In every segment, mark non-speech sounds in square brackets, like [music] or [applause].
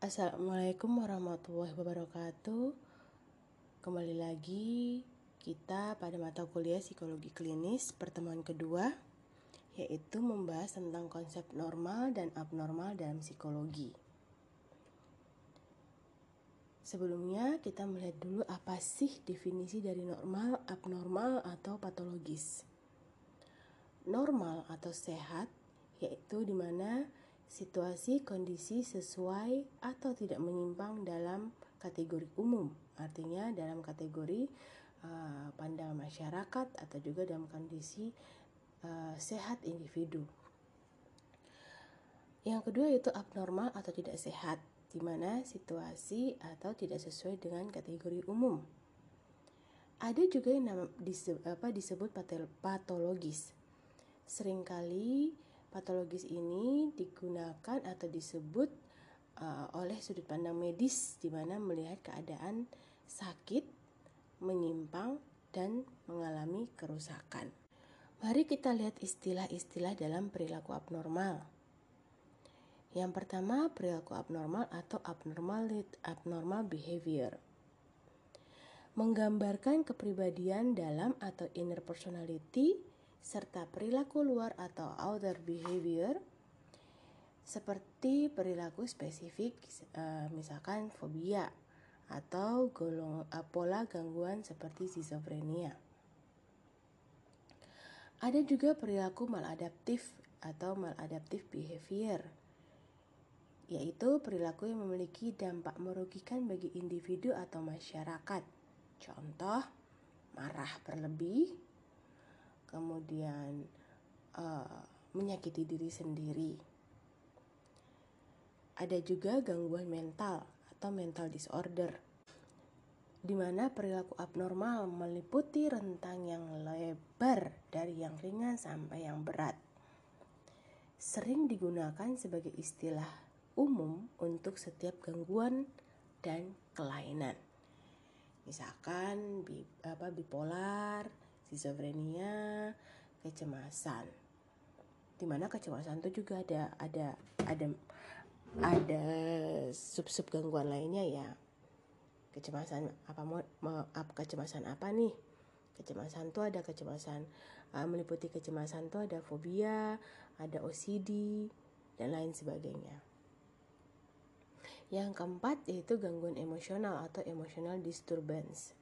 Assalamualaikum warahmatullahi wabarakatuh. Kembali lagi kita pada mata kuliah psikologi klinis pertemuan kedua yaitu membahas tentang konsep normal dan abnormal dalam psikologi. Sebelumnya kita melihat dulu apa sih definisi dari normal, abnormal atau patologis. Normal atau sehat yaitu di mana situasi kondisi sesuai atau tidak menyimpang dalam kategori umum, artinya dalam kategori uh, pandangan masyarakat atau juga dalam kondisi uh, sehat individu. Yang kedua yaitu abnormal atau tidak sehat, di mana situasi atau tidak sesuai dengan kategori umum. Ada juga yang disebut, apa, disebut patologis. Seringkali Patologis ini digunakan atau disebut uh, oleh sudut pandang medis di mana melihat keadaan sakit, menyimpang dan mengalami kerusakan. Mari kita lihat istilah-istilah dalam perilaku abnormal. Yang pertama, perilaku abnormal atau abnormal abnormal behavior. Menggambarkan kepribadian dalam atau inner personality serta perilaku luar atau outer behavior seperti perilaku spesifik uh, misalkan fobia atau golong uh, pola gangguan seperti schizophrenia. Ada juga perilaku maladaptif atau maladaptif behavior yaitu perilaku yang memiliki dampak merugikan bagi individu atau masyarakat. Contoh, marah berlebih, kemudian uh, menyakiti diri sendiri. Ada juga gangguan mental atau mental disorder, di mana perilaku abnormal meliputi rentang yang lebar dari yang ringan sampai yang berat. Sering digunakan sebagai istilah umum untuk setiap gangguan dan kelainan. Misalkan bipolar, skizofrenia, kecemasan. Di mana kecemasan itu juga ada ada ada ada sub-sub gangguan lainnya ya. Kecemasan apa mau kecemasan apa nih? Kecemasan tuh ada kecemasan uh, meliputi kecemasan tuh ada fobia, ada OCD dan lain sebagainya. Yang keempat yaitu gangguan emosional atau emotional disturbance.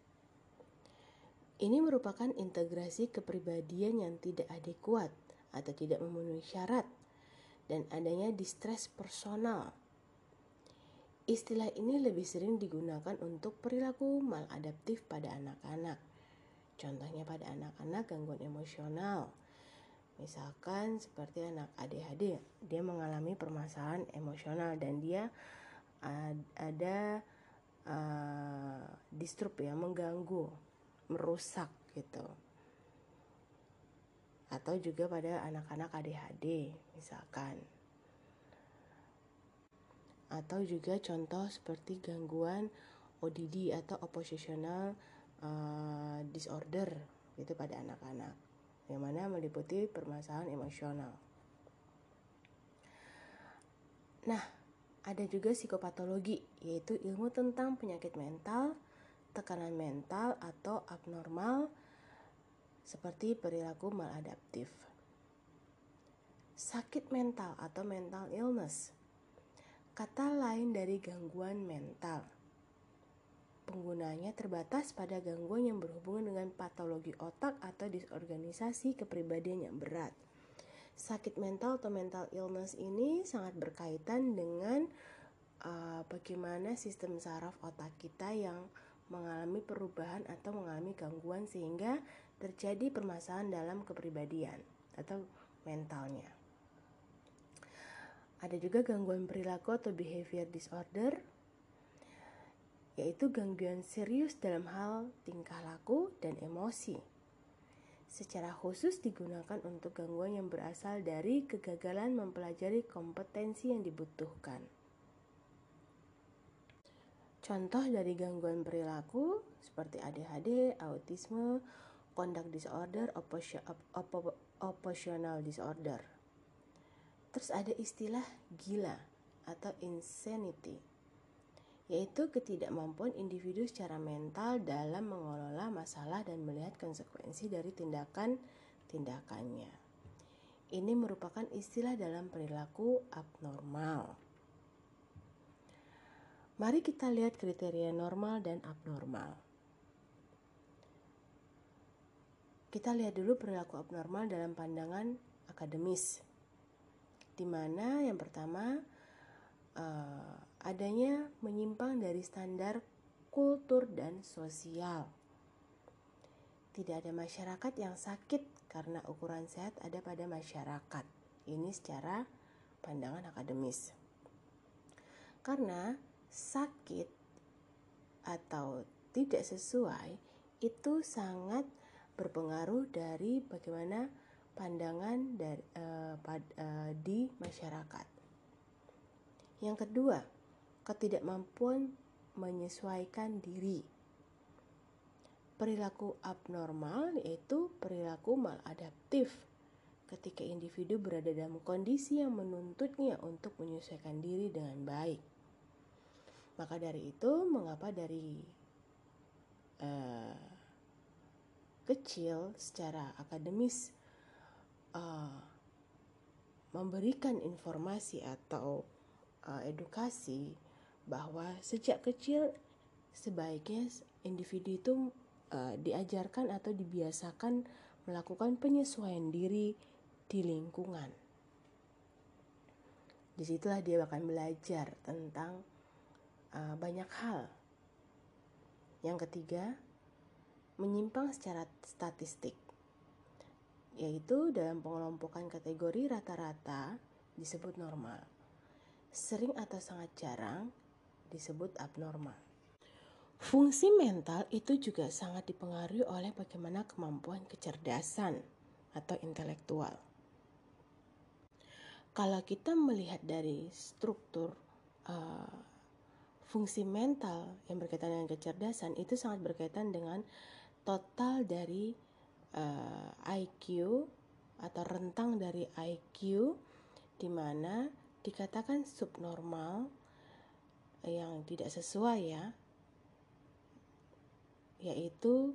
Ini merupakan integrasi kepribadian yang tidak adekuat atau tidak memenuhi syarat dan adanya distress personal. Istilah ini lebih sering digunakan untuk perilaku maladaptif pada anak-anak. Contohnya pada anak-anak gangguan emosional. Misalkan seperti anak ADHD, dia mengalami permasalahan emosional dan dia ada uh, disturb ya mengganggu merusak gitu. Atau juga pada anak-anak ADHD misalkan. Atau juga contoh seperti gangguan ODD atau oppositional uh, disorder itu pada anak-anak. Yang mana meliputi permasalahan emosional. Nah, ada juga psikopatologi yaitu ilmu tentang penyakit mental tekanan mental atau abnormal seperti perilaku maladaptif. Sakit mental atau mental illness. Kata lain dari gangguan mental. Penggunanya terbatas pada gangguan yang berhubungan dengan patologi otak atau disorganisasi kepribadian yang berat. Sakit mental atau mental illness ini sangat berkaitan dengan uh, bagaimana sistem saraf otak kita yang mengalami perubahan atau mengalami gangguan sehingga terjadi permasalahan dalam kepribadian atau mentalnya. Ada juga gangguan perilaku atau behavior disorder yaitu gangguan serius dalam hal tingkah laku dan emosi. Secara khusus digunakan untuk gangguan yang berasal dari kegagalan mempelajari kompetensi yang dibutuhkan. Contoh dari gangguan perilaku seperti ADHD, autisme, conduct disorder, oppositional disorder. Terus ada istilah gila atau insanity. yaitu ketidakmampuan individu secara mental dalam mengelola masalah dan melihat konsekuensi dari tindakan-tindakannya. Ini merupakan istilah dalam perilaku abnormal. Mari kita lihat kriteria normal dan abnormal. Kita lihat dulu perilaku abnormal dalam pandangan akademis, di mana yang pertama uh, adanya menyimpang dari standar kultur dan sosial. Tidak ada masyarakat yang sakit karena ukuran sehat ada pada masyarakat. Ini secara pandangan akademis. Karena sakit atau tidak sesuai itu sangat berpengaruh dari bagaimana pandangan dari, uh, pad, uh, di masyarakat. Yang kedua, ketidakmampuan menyesuaikan diri. Perilaku abnormal yaitu perilaku maladaptif ketika individu berada dalam kondisi yang menuntutnya untuk menyesuaikan diri dengan baik. Maka dari itu, mengapa dari uh, kecil secara akademis uh, memberikan informasi atau uh, edukasi bahwa sejak kecil sebaiknya individu itu uh, diajarkan atau dibiasakan melakukan penyesuaian diri di lingkungan. Di situlah dia akan belajar tentang uh, banyak hal. Yang ketiga, menyimpang secara statistik, yaitu dalam pengelompokan kategori rata-rata disebut normal sering atau sangat jarang disebut abnormal. Fungsi mental itu juga sangat dipengaruhi oleh bagaimana kemampuan kecerdasan atau intelektual. Kalau kita melihat dari struktur uh, fungsi mental yang berkaitan dengan kecerdasan itu sangat berkaitan dengan total dari uh, eh, IQ atau rentang dari IQ di mana dikatakan subnormal yang tidak sesuai ya yaitu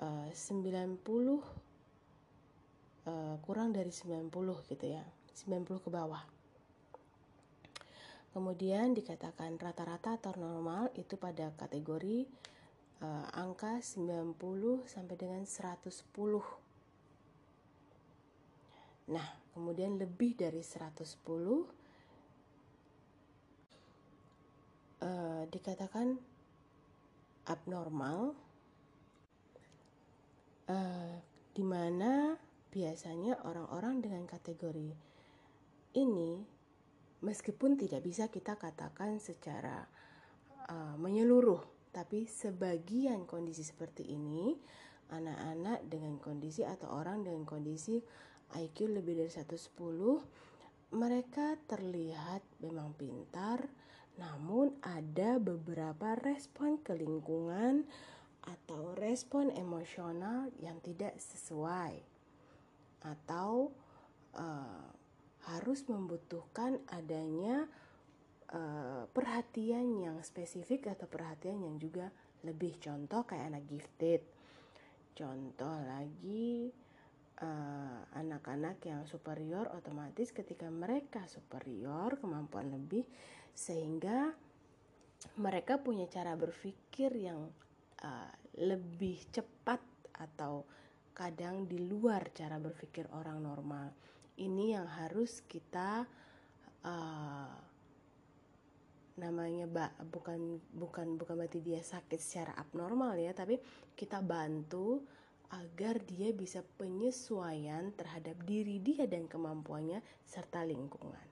uh, 90 uh, kurang dari 90 gitu ya 90 ke bawah kemudian dikatakan rata-rata atau normal itu pada kategori uh, angka 90 sampai dengan 110 nah kemudian lebih dari 110 uh, eh, dikatakan abnormal uh, di mana biasanya orang-orang dengan kategori ini meskipun tidak bisa kita katakan secara uh, menyeluruh tapi sebagian kondisi seperti ini anak-anak dengan kondisi atau orang dengan kondisi IQ lebih dari 110 mereka terlihat memang pintar namun ada beberapa respon ke lingkungan atau respon emosional yang tidak sesuai atau uh, harus membutuhkan adanya uh, perhatian yang spesifik atau perhatian yang juga lebih. Contoh kayak anak gifted. Contoh lagi Eh, anak-anak uh, yang superior otomatis ketika mereka superior kemampuan lebih sehingga mereka punya cara berpikir yang uh, lebih cepat atau kadang di luar cara berpikir orang normal ini yang harus kita uh, namanya ba, bukan bukan bukan berarti dia sakit secara abnormal ya tapi kita bantu agar dia bisa penyesuaian terhadap diri dia dan kemampuannya serta lingkungan.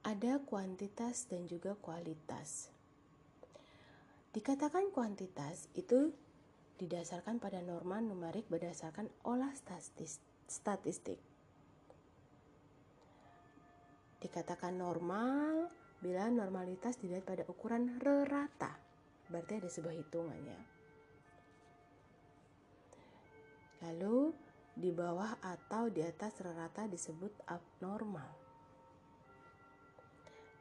Ada kuantitas dan juga kualitas. Dikatakan kuantitas itu didasarkan pada norma numerik berdasarkan olah statistik. Dikatakan normal bila normalitas dilihat pada ukuran rata, berarti ada sebuah hitungannya. Lalu di bawah atau di atas rata disebut abnormal.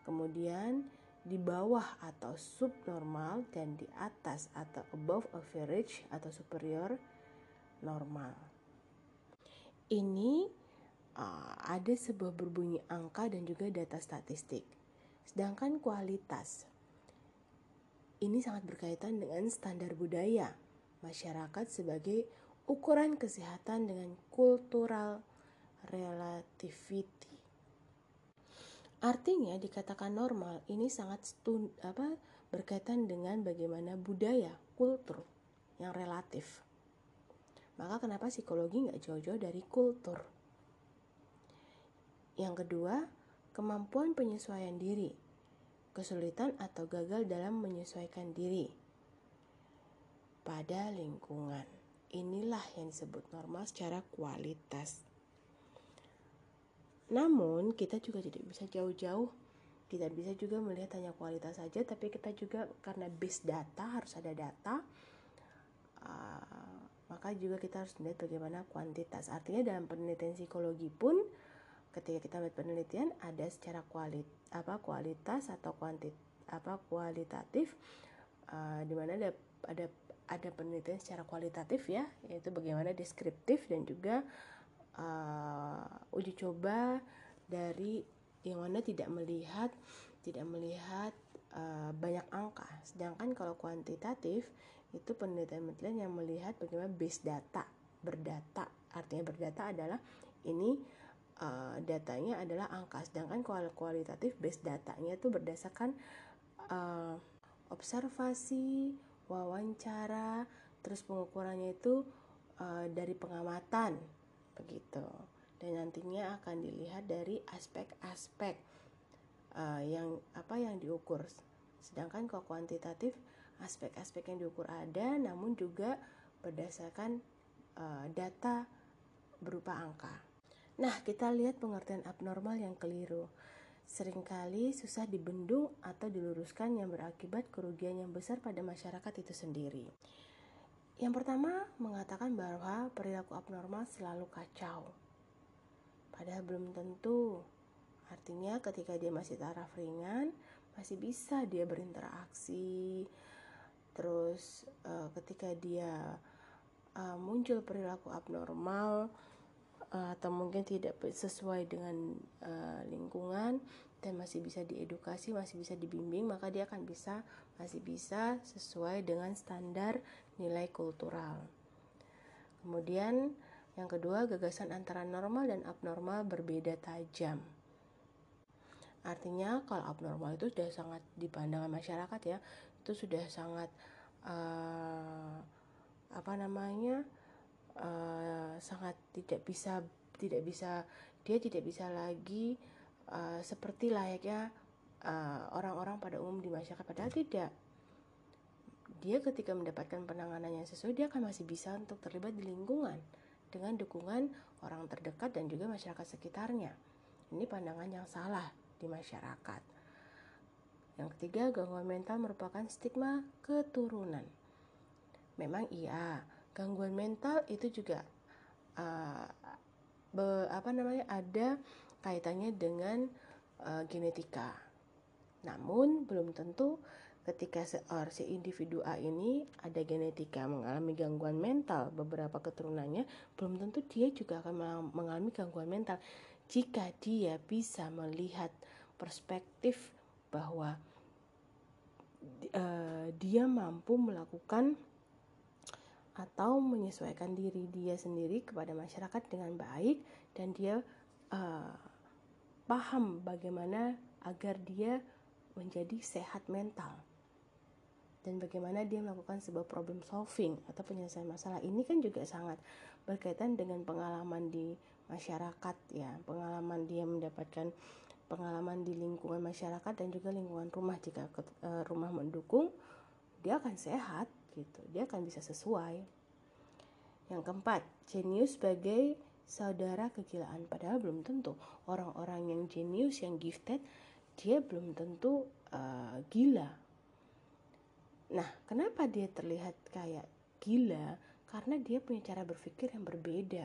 Kemudian di bawah atau subnormal dan di atas atau above average atau superior normal. Ini uh, ada sebuah berbunyi angka dan juga data statistik. Sedangkan kualitas ini sangat berkaitan dengan standar budaya masyarakat sebagai ukuran kesehatan dengan cultural relativity. Artinya dikatakan normal ini sangat stun, apa berkaitan dengan bagaimana budaya, kultur yang relatif. Maka kenapa psikologi nggak jauh-jauh dari kultur? Yang kedua, kemampuan penyesuaian diri, kesulitan atau gagal dalam menyesuaikan diri pada lingkungan. Inilah yang disebut normal secara kualitas. Namun kita juga tidak bisa jauh-jauh kita bisa juga melihat hanya kualitas saja tapi kita juga karena base data harus ada data uh, maka juga kita harus melihat bagaimana kuantitas artinya dalam penelitian psikologi pun ketika kita melihat penelitian ada secara kualit apa kualitas atau kuantit apa kualitatif uh, di mana ada ada ada penelitian secara kualitatif ya yaitu bagaimana deskriptif dan juga uh, uji coba dari yang mana tidak melihat tidak melihat uh, banyak angka. Sedangkan kalau kuantitatif itu penelitian-penelitian yang melihat bagaimana base data, berdata. Artinya berdata adalah ini uh, datanya adalah angka. Sedangkan kualitatif base datanya itu berdasarkan uh, observasi, wawancara, terus pengukurannya itu uh, dari pengamatan. Begitu. Dan nantinya akan dilihat dari aspek-aspek uh, yang apa yang diukur. Sedangkan kalau kuantitatif aspek-aspek yang diukur ada namun juga berdasarkan uh, data berupa angka nah kita lihat pengertian abnormal yang keliru sering kali susah dibendung atau diluruskan yang berakibat kerugian yang besar pada masyarakat itu sendiri. Yang pertama, mengatakan bahwa perilaku abnormal selalu kacau. Padahal belum tentu. Artinya ketika dia masih taraf ringan, masih bisa dia berinteraksi. Terus uh, ketika dia uh, muncul perilaku abnormal atau mungkin tidak sesuai dengan uh, lingkungan dan masih bisa diedukasi, masih bisa dibimbing, maka dia akan bisa masih bisa sesuai dengan standar nilai kultural. Kemudian yang kedua, gagasan antara normal dan abnormal berbeda tajam. Artinya kalau abnormal itu sudah sangat dipandang masyarakat ya, itu sudah sangat uh, apa namanya uh, sangat tidak bisa tidak bisa dia tidak bisa lagi uh, seperti layaknya orang-orang uh, pada umum di masyarakat padahal tidak dia ketika mendapatkan penanganan yang sesuai dia akan masih bisa untuk terlibat di lingkungan dengan dukungan orang terdekat dan juga masyarakat sekitarnya. Ini pandangan yang salah di masyarakat. Yang ketiga, gangguan mental merupakan stigma keturunan. Memang iya, gangguan mental itu juga uh, be, apa namanya ada kaitannya dengan uh, genetika. Namun belum tentu ketika seorang si individu A ini ada genetika mengalami gangguan mental beberapa keturunannya belum tentu dia juga akan mengalami gangguan mental jika dia bisa melihat perspektif bahwa uh, dia mampu melakukan atau menyesuaikan diri dia sendiri kepada masyarakat dengan baik dan dia uh, paham bagaimana agar dia menjadi sehat mental dan bagaimana dia melakukan sebuah problem solving atau penyelesaian masalah. Ini kan juga sangat berkaitan dengan pengalaman di masyarakat ya pengalaman dia mendapatkan pengalaman di lingkungan masyarakat dan juga lingkungan rumah. Jika uh, rumah mendukung dia akan sehat gitu dia akan bisa sesuai yang keempat jenius sebagai saudara kegilaan padahal belum tentu orang-orang yang jenius yang gifted dia belum tentu uh, gila Nah, kenapa dia terlihat kayak gila? Karena dia punya cara berpikir yang berbeda.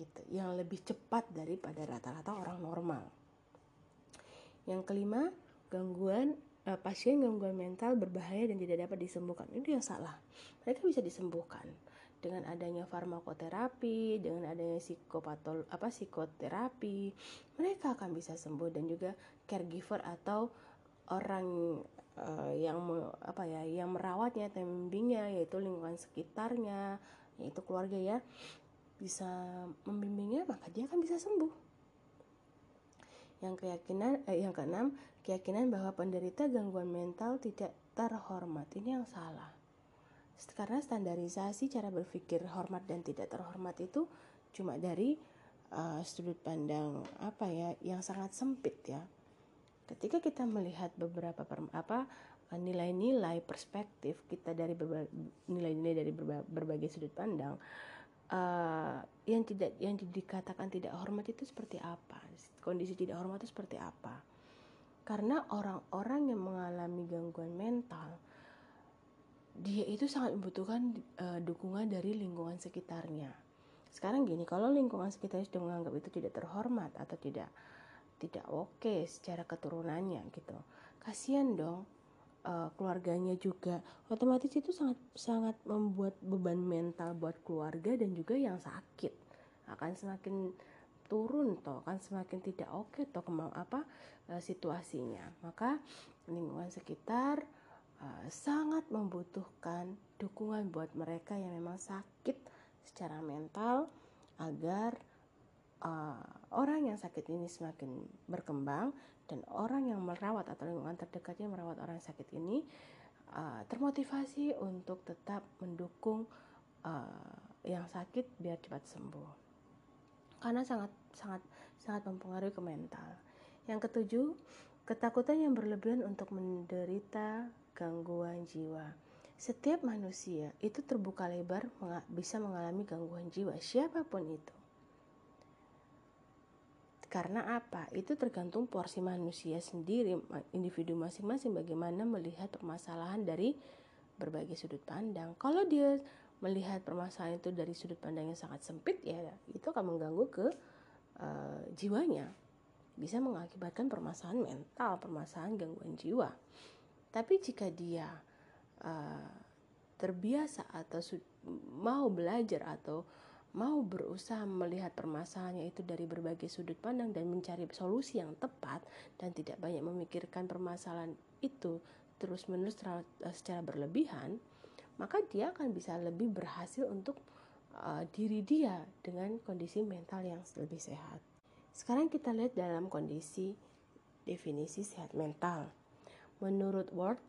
Gitu, yang lebih cepat daripada rata-rata orang normal. Yang kelima, gangguan uh, pasien gangguan mental berbahaya dan tidak dapat disembuhkan. Itu yang salah. Mereka bisa disembuhkan dengan adanya farmakoterapi, dengan adanya psikopatol apa psikoterapi, mereka akan bisa sembuh dan juga caregiver atau orang uh, yang me, apa ya yang merawatnya atau membimbingnya yaitu lingkungan sekitarnya yaitu keluarga ya bisa membimbingnya maka dia akan bisa sembuh yang keyakinan eh, yang keenam keyakinan bahwa penderita gangguan mental tidak terhormat. Ini yang salah. Karena standarisasi cara berpikir hormat dan tidak terhormat itu cuma dari uh, sudut pandang apa ya yang sangat sempit ya. Ketika kita melihat beberapa per, apa nilai-nilai perspektif kita dari nilai-nilai dari berbagai sudut pandang uh, yang tidak yang dikatakan tidak hormat itu seperti apa? Kondisi tidak hormat itu seperti apa karena orang-orang yang mengalami gangguan mental dia itu sangat membutuhkan uh, dukungan dari lingkungan sekitarnya. Sekarang gini, kalau lingkungan sekitarnya sudah menganggap itu tidak terhormat atau tidak tidak oke okay secara keturunannya gitu, kasihan dong uh, keluarganya juga. Otomatis itu sangat sangat membuat beban mental buat keluarga dan juga yang sakit akan semakin turun toh kan semakin tidak oke okay, toh kemau apa uh, situasinya. Maka lingkungan sekitar uh, sangat membutuhkan dukungan buat mereka yang memang sakit secara mental agar uh, orang yang sakit ini semakin berkembang dan orang yang merawat atau lingkungan terdekatnya merawat orang sakit ini uh, termotivasi untuk tetap mendukung uh, yang sakit biar cepat sembuh karena sangat sangat sangat mempengaruhi ke mental. Yang ketujuh, ketakutan yang berlebihan untuk menderita gangguan jiwa. Setiap manusia itu terbuka lebar bisa mengalami gangguan jiwa, siapa pun itu. Karena apa? Itu tergantung porsi manusia sendiri, individu masing-masing bagaimana melihat permasalahan dari berbagai sudut pandang. Kalau dia melihat permasalahan itu dari sudut pandang yang sangat sempit ya, itu akan mengganggu ke uh, jiwanya. Bisa mengakibatkan permasalahan mental, permasalahan gangguan jiwa. Tapi jika dia uh, terbiasa atau mau belajar atau mau berusaha melihat permasalahannya itu dari berbagai sudut pandang dan mencari solusi yang tepat dan tidak banyak memikirkan permasalahan itu terus-menerus secara berlebihan, maka dia akan bisa lebih berhasil untuk uh, diri dia dengan kondisi mental yang lebih sehat. Sekarang kita lihat dalam kondisi definisi sehat mental. Menurut World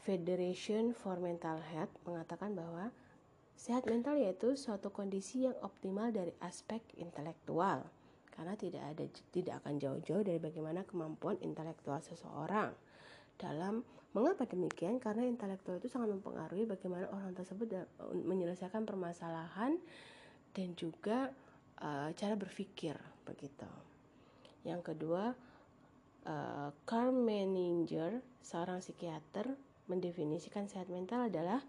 Federation for Mental Health mengatakan bahwa sehat mental yaitu suatu kondisi yang optimal dari aspek intelektual karena tidak ada tidak akan jauh-jauh dari bagaimana kemampuan intelektual seseorang. Dalam mengapa demikian? Karena intelektual itu sangat mempengaruhi bagaimana orang tersebut menyelesaikan permasalahan dan juga uh, cara berpikir begitu. Yang kedua, uh, Carl Menninger, seorang psikiater, mendefinisikan sehat mental adalah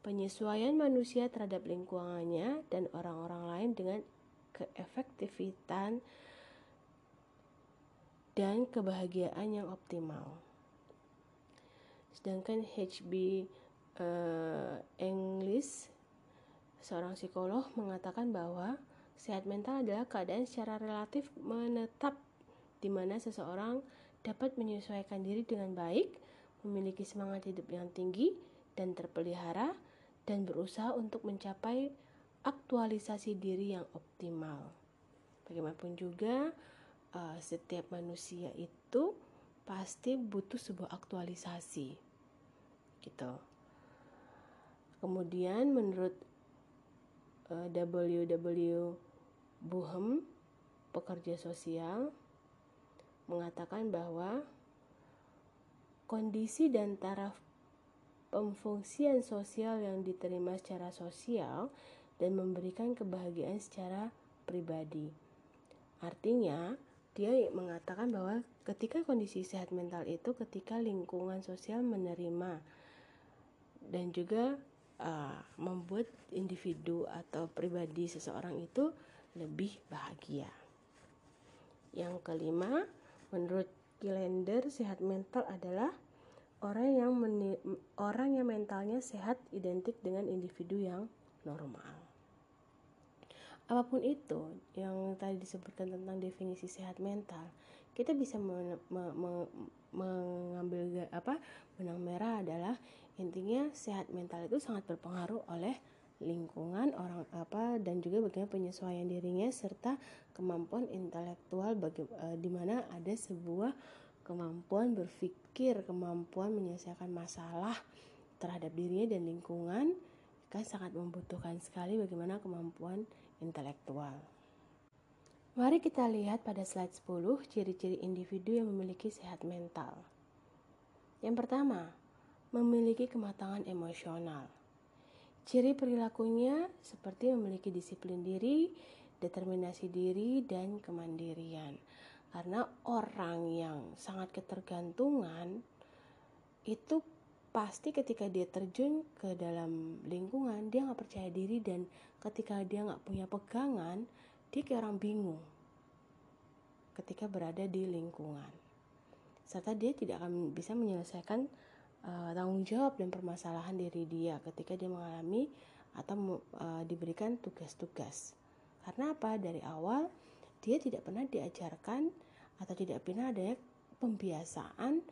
penyesuaian manusia terhadap lingkungannya dan orang-orang lain dengan keefektifan dan kebahagiaan yang optimal. Sedangkan HB uh, English, seorang psikolog mengatakan bahwa sehat mental adalah keadaan secara relatif menetap di mana seseorang dapat menyesuaikan diri dengan baik, memiliki semangat hidup yang tinggi dan terpelihara, dan berusaha untuk mencapai aktualisasi diri yang optimal. Bagaimanapun juga, uh, setiap manusia itu pasti butuh sebuah aktualisasi, gitu. Kemudian menurut uh, WW Buhem, pekerja sosial, mengatakan bahwa kondisi dan taraf pemfungsian sosial yang diterima secara sosial dan memberikan kebahagiaan secara pribadi. Artinya, dia mengatakan bahwa ketika kondisi sehat mental itu ketika lingkungan sosial menerima dan juga uh, membuat individu atau pribadi seseorang itu lebih bahagia. Yang kelima, Menurut Gilender, sehat mental adalah orang yang meni- orang yang mentalnya sehat identik dengan individu yang normal. Apa pun itu yang tadi disebutkan tentang definisi sehat mental, kita bisa men- me- me- mengambil apa benang merah adalah intinya sehat mental itu sangat berpengaruh oleh lingkungan orang apa dan juga bagaimana penyesuaian dirinya serta kemampuan intelektual bagi e, di mana ada sebuah kemampuan berpikir, kemampuan menyelesaikan masalah terhadap dirinya dan lingkungan kan sangat membutuhkan sekali bagaimana kemampuan intelektual. Mari kita lihat pada slide 10 ciri-ciri individu yang memiliki sehat mental. Yang pertama, memiliki kematangan emosional. Ciri perilakunya seperti memiliki disiplin diri, determinasi diri, dan kemandirian. Karena orang yang sangat ketergantungan itu pasti ketika dia terjun ke dalam lingkungan dia nggak percaya diri dan ketika dia nggak punya pegangan dia kayak orang bingung ketika berada di lingkungan serta dia tidak akan bisa menyelesaikan uh, tanggung jawab dan permasalahan diri dia ketika dia mengalami atau uh, diberikan tugas-tugas. Karena apa? Dari awal dia tidak pernah diajarkan atau tidak pernah ada pembiasaan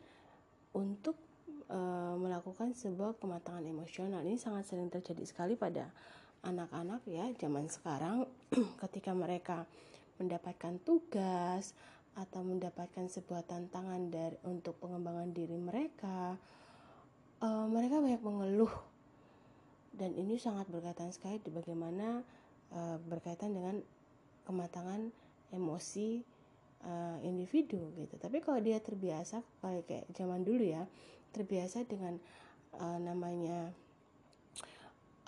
untuk uh, melakukan sebuah kematangan emosional. Ini sangat sering terjadi sekali pada anak-anak ya zaman sekarang [clears throat] ketika mereka mendapatkan tugas atau mendapatkan sebuah tantangan dari untuk pengembangan diri mereka uh, mereka banyak mengeluh dan ini sangat berkaitan sekali di bagaimana uh, berkaitan dengan kematangan emosi uh, individu gitu. Tapi kalau dia terbiasa kayak kayak zaman dulu ya, terbiasa dengan uh, namanya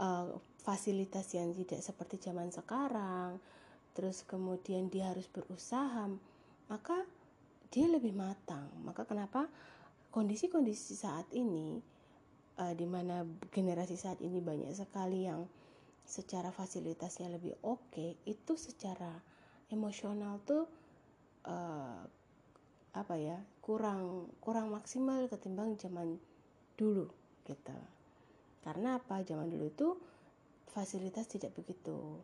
uh, fasilitas yang tidak seperti zaman sekarang, terus kemudian dia harus berusaha, maka dia lebih matang. Maka kenapa kondisi-kondisi saat ini uh, di mana generasi saat ini banyak sekali yang secara fasilitasnya lebih oke okay, itu secara emosional tuh uh, apa ya kurang kurang maksimal ketimbang zaman dulu gitu. Karena apa? Zaman dulu itu fasilitas tidak begitu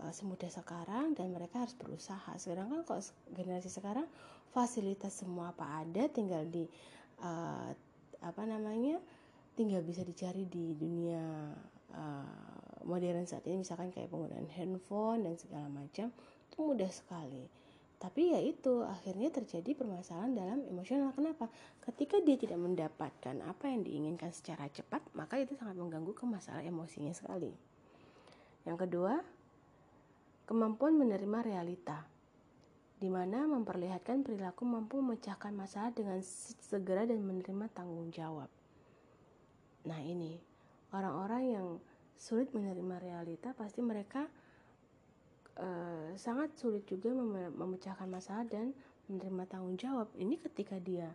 uh, semudah sekarang dan mereka harus berusaha. Sekarang kan kok generasi sekarang fasilitas semua apa ada tinggal di uh, apa namanya tinggal bisa dicari di dunia uh, modern saat ini. Misalkan kayak penggunaan handphone dan segala macam itu mudah sekali. Tapi ya itu akhirnya terjadi permasalahan dalam emosional. Kenapa? Ketika dia tidak mendapatkan apa yang diinginkan secara cepat maka itu sangat mengganggu ke masalah emosinya sekali. Yang kedua kemampuan menerima realita di mana memperlihatkan perilaku mampu memecahkan masalah dengan segera dan menerima tanggung jawab Nah, ini orang-orang yang sulit menerima realita pasti mereka uh, sangat sulit juga mem memecahkan masalah dan menerima tanggung jawab. Ini ketika dia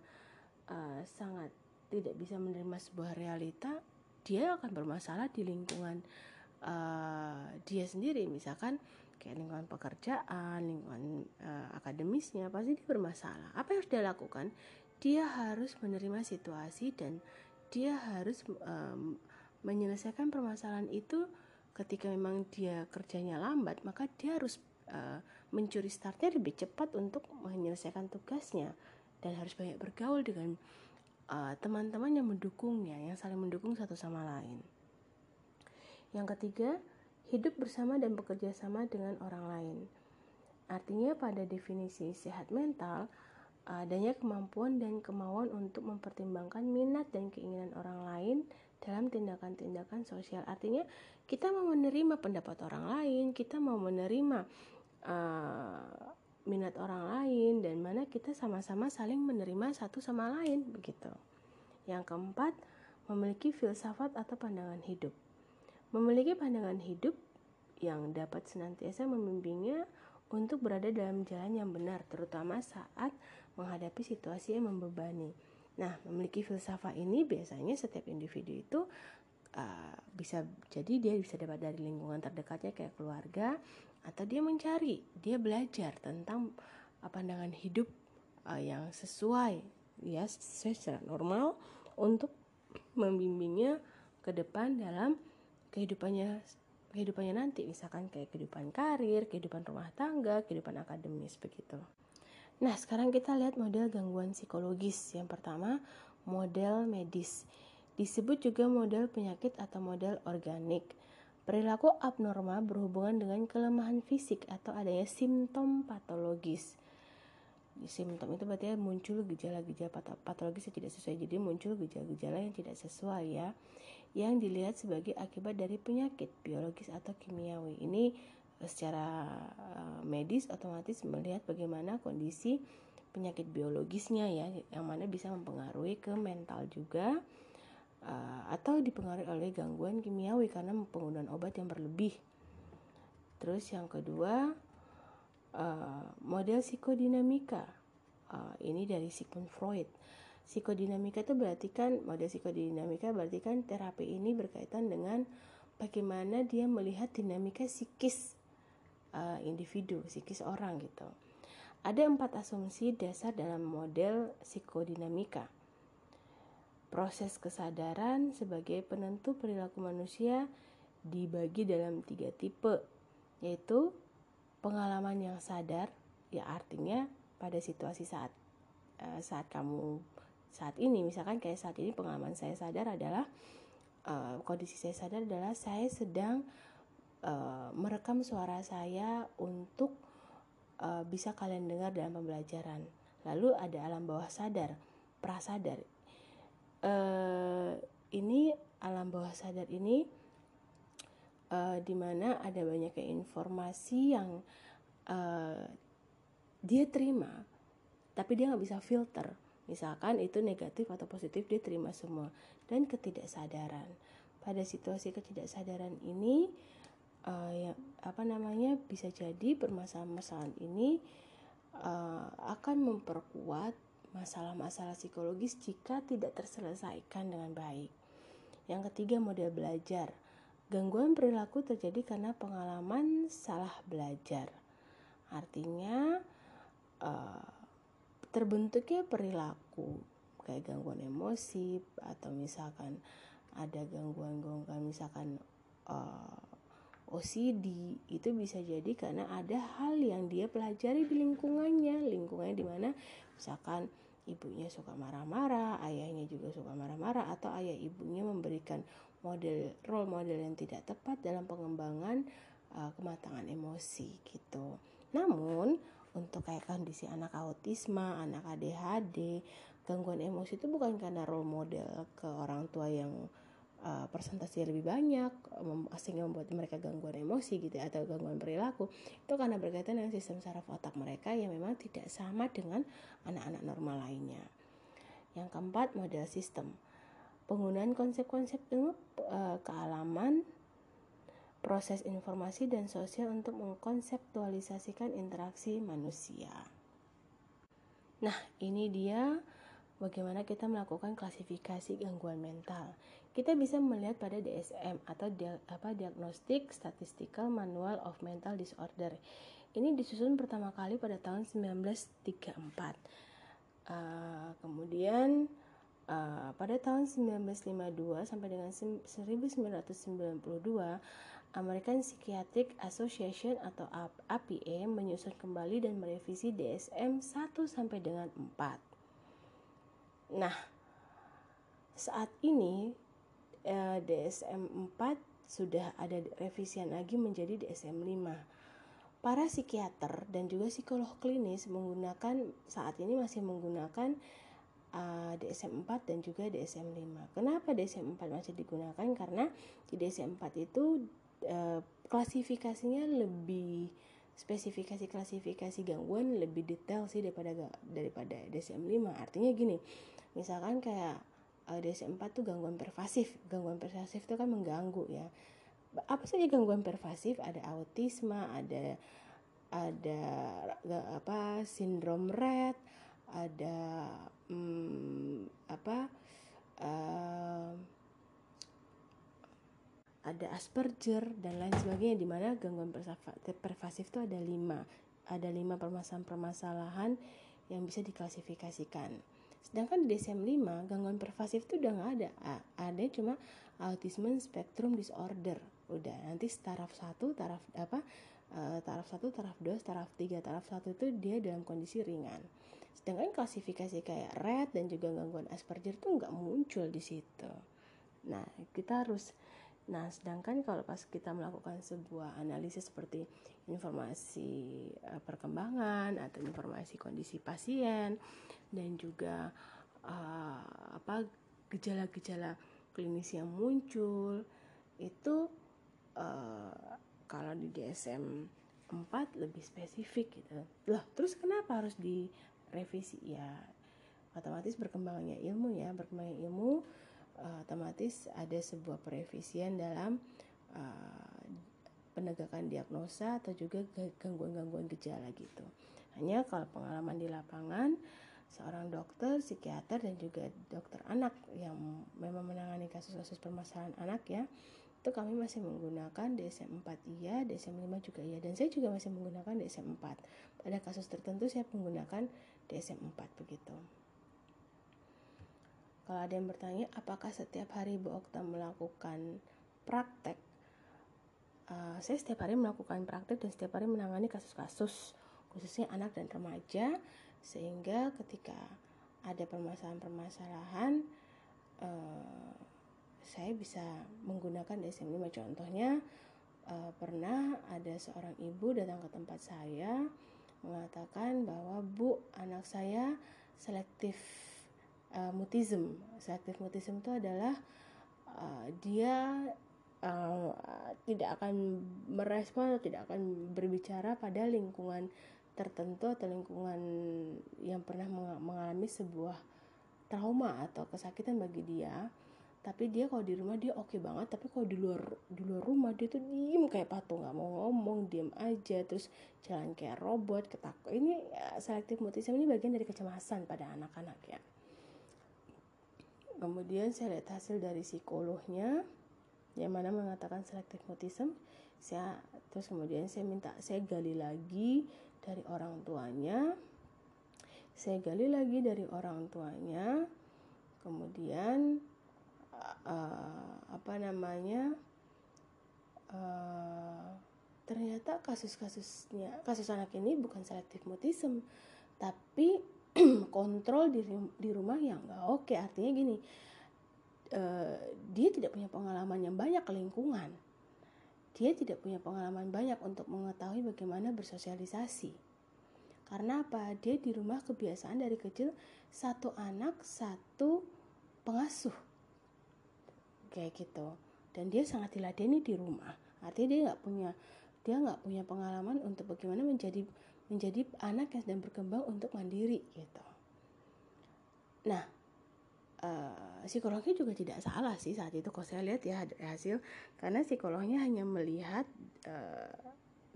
uh, sangat tidak bisa menerima sebuah realita, dia akan bermasalah di lingkungan uh, dia sendiri. Misalkan kayak lingkungan pekerjaan, lingkungan uh, akademisnya pasti dia bermasalah. Apa yang harus dia lakukan? Dia harus menerima situasi dan dia harus um, menyelesaikan permasalahan itu ketika memang dia kerjanya lambat maka dia harus uh, mencuri startnya lebih cepat untuk menyelesaikan tugasnya dan harus banyak bergaul dengan uh, teman-teman uh, yang mendukungnya yang saling mendukung satu sama lain. Yang ketiga hidup bersama dan bekerja sama dengan orang lain. Artinya pada definisi sehat mental adanya kemampuan dan kemauan untuk mempertimbangkan minat dan keinginan orang lain dalam tindakan-tindakan sosial. Artinya, kita mau menerima pendapat orang lain, kita mau menerima uh, minat orang lain, dan mana kita sama-sama saling menerima satu sama lain, begitu. Yang keempat, memiliki filsafat atau pandangan hidup. Memiliki pandangan hidup yang dapat senantiasa membimbingnya untuk berada dalam jalan yang benar, terutama saat menghadapi situasi yang membebani. Nah, memiliki filsafat ini biasanya setiap individu itu uh, bisa jadi dia bisa dapat dari lingkungan terdekatnya kayak keluarga atau dia mencari, dia belajar tentang uh, pandangan hidup uh, yang sesuai ya secara normal untuk membimbingnya ke depan dalam kehidupannya kehidupannya nanti misalkan kayak kehidupan karir, kehidupan rumah tangga, kehidupan akademis begitu. Nah, sekarang kita lihat model gangguan psikologis. Yang pertama, model medis. Disebut juga model penyakit atau model organik. Perilaku abnormal berhubungan dengan kelemahan fisik atau adanya simptom patologis. Simptom itu berarti muncul gejala-gejala patologis yang tidak sesuai. Jadi muncul gejala-gejala yang tidak sesuai ya. Yang dilihat sebagai akibat dari penyakit biologis atau kimiawi. Ini secara uh, medis otomatis melihat bagaimana kondisi penyakit biologisnya ya yang mana bisa mempengaruhi ke mental juga uh, atau dipengaruhi oleh gangguan kimiawi karena penggunaan obat yang berlebih. Terus yang kedua uh, model psikodinamika ini dari Sigmund Freud. Psikodinamika itu berarti kan model psikodinamika berarti kan terapi ini berkaitan dengan bagaimana dia melihat dinamika psikis uh, individu, psikis orang gitu. Ada empat asumsi dasar dalam model psikodinamika. Proses kesadaran sebagai penentu perilaku manusia dibagi dalam tiga tipe, yaitu pengalaman yang sadar, ya artinya pada situasi saat uh, saat kamu saat ini, misalkan kayak saat ini pengalaman saya sadar adalah uh, kondisi saya sadar adalah saya sedang uh, merekam suara saya untuk uh, bisa kalian dengar dalam pembelajaran. Lalu ada alam bawah sadar, prasadar. Uh, ini alam bawah sadar ini uh, di mana ada banyak informasi yang uh, dia terima, tapi dia nggak bisa filter. Misalkan itu negatif atau positif dia terima semua dan ketidaksadaran. Pada situasi ketidaksadaran ini uh, ya apa namanya bisa jadi permasalahan-permasalahan ini uh, akan memperkuat masalah-masalah psikologis jika tidak terselesaikan dengan baik. Yang ketiga model belajar. Gangguan perilaku terjadi karena pengalaman salah belajar. Artinya uh, terbentuknya perilaku kayak gangguan emosi atau misalkan ada gangguan-gangguan misalkan OCD itu bisa jadi karena ada hal yang dia pelajari di lingkungannya. Lingkungannya di mana? Misalkan ibunya suka marah-marah ayahnya juga suka marah-marah atau ayah ibunya memberikan model role model yang tidak tepat dalam pengembangan uh, kematangan emosi gitu. Namun untuk kayak kondisi anak autisme anak ADHD gangguan emosi itu bukan karena role model ke orang tua yang uh, persentase lebih banyak sehingga membuat mereka gangguan emosi gitu ya, atau gangguan perilaku itu karena berkaitan dengan sistem saraf otak mereka yang memang tidak sama dengan anak-anak normal lainnya. Yang keempat model sistem penggunaan konsep-konsep ilmu uh, kealaman proses informasi dan sosial untuk mengkonseptualisasikan interaksi manusia. Nah, ini dia bagaimana kita melakukan klasifikasi gangguan mental kita bisa melihat pada DSM atau dia, apa Diagnostic Statistical Manual of Mental Disorder. Ini disusun pertama kali pada tahun 1934. Uh, kemudian uh, pada tahun 1952 sampai dengan 1992 American Psychiatric Association atau APA menyusun kembali dan merevisi DSM 1 sampai dengan 4. Nah, saat ini eh, DSM 4 sudah ada revisian lagi menjadi DSM 5. Para psikiater dan juga psikolog klinis menggunakan saat ini masih menggunakan uh, eh, DSM 4 dan juga DSM 5. Kenapa DSM 4 masih digunakan? Karena di DSM 4 itu uh, klasifikasinya lebih spesifikasi klasifikasi gangguan lebih detail sih daripada daripada DSM 5. Artinya gini, misalkan kayak uh, DSM-4 tuh gangguan pervasif. Gangguan pervasif itu kan mengganggu ya. Apa saja gangguan pervasif? Ada autisme, ada ada apa sindrom Rett, ada hmm, apa uh, ada Asperger dan lain sebagainya di mana gangguan pervasif itu ada lima ada lima permasalahan-permasalahan yang bisa diklasifikasikan. Sedangkan di DSM-5 gangguan pervasif itu udah nggak ada. ada cuma autism spectrum disorder. Udah nanti taraf 1, taraf apa? Uh, taraf 1, taraf 2, taraf 3. Taraf 1 itu dia dalam kondisi ringan. Sedangkan klasifikasi kayak red dan juga gangguan Asperger itu nggak muncul di situ. Nah, kita harus Nah, sedangkan kalau pas kita melakukan sebuah analisis seperti informasi uh, perkembangan atau informasi kondisi pasien dan juga uh, apa gejala-gejala klinis yang muncul itu uh, kalau di DSM 4 lebih spesifik gitu. Loh, terus kenapa harus direvisi? Ya, otomatis berkembangnya ilmu ya, berkembangnya ilmu uh, otomatis ada sebuah perevisian dalam uh, penegakan diagnosa atau juga gangguan-gangguan gejala gitu. Hanya kalau pengalaman di lapangan seorang dokter, psikiater dan juga dokter anak yang memang menangani kasus-kasus permasalahan anak ya, itu kami masih menggunakan DSM 4 iya, DSM 5 juga iya dan saya juga masih menggunakan DSM 4. Pada kasus tertentu saya menggunakan DSM 4 begitu. Kalau ada yang bertanya, apakah setiap hari Bu Okta melakukan praktek? Uh, saya setiap hari melakukan praktek dan setiap hari menangani kasus-kasus khususnya anak dan remaja sehingga ketika ada permasalahan-permasalahan uh, saya bisa menggunakan DSM-5 contohnya uh, pernah ada seorang ibu datang ke tempat saya mengatakan bahwa bu anak saya selektif uh, mutism. Selective mutism itu adalah uh, dia uh, tidak akan merespon atau tidak akan berbicara pada lingkungan tertentu atau lingkungan yang pernah mengalami sebuah trauma atau kesakitan bagi dia tapi dia kalau di rumah dia oke okay banget tapi kalau di luar di luar rumah dia tuh diem kayak patung nggak mau ngomong diem aja terus jalan kayak robot ketakut ini ya, selektif mutism ini bagian dari kecemasan pada anak-anak ya kemudian saya lihat hasil dari psikolognya yang mana mengatakan selective mutism. Saya terus kemudian saya minta saya gali lagi dari orang tuanya. Saya gali lagi dari orang tuanya. Kemudian uh, apa namanya uh, ternyata kasus-kasusnya kasus anak ini bukan selective mutism tapi [clears throat] kontrol di, di rumah yang nggak oke. Artinya gini uh, dia tidak punya pengalaman yang banyak ke lingkungan. Dia tidak punya pengalaman banyak untuk mengetahui bagaimana bersosialisasi. Karena apa? Dia di rumah kebiasaan dari kecil satu anak satu pengasuh. Kayak gitu. Dan dia sangat diladeni di rumah. Artinya dia nggak punya dia nggak punya pengalaman untuk bagaimana menjadi menjadi anak yang sedang berkembang untuk mandiri gitu. Nah, uh, psikolognya juga tidak salah sih saat itu kalau saya lihat ya hasil karena psikolognya hanya melihat uh,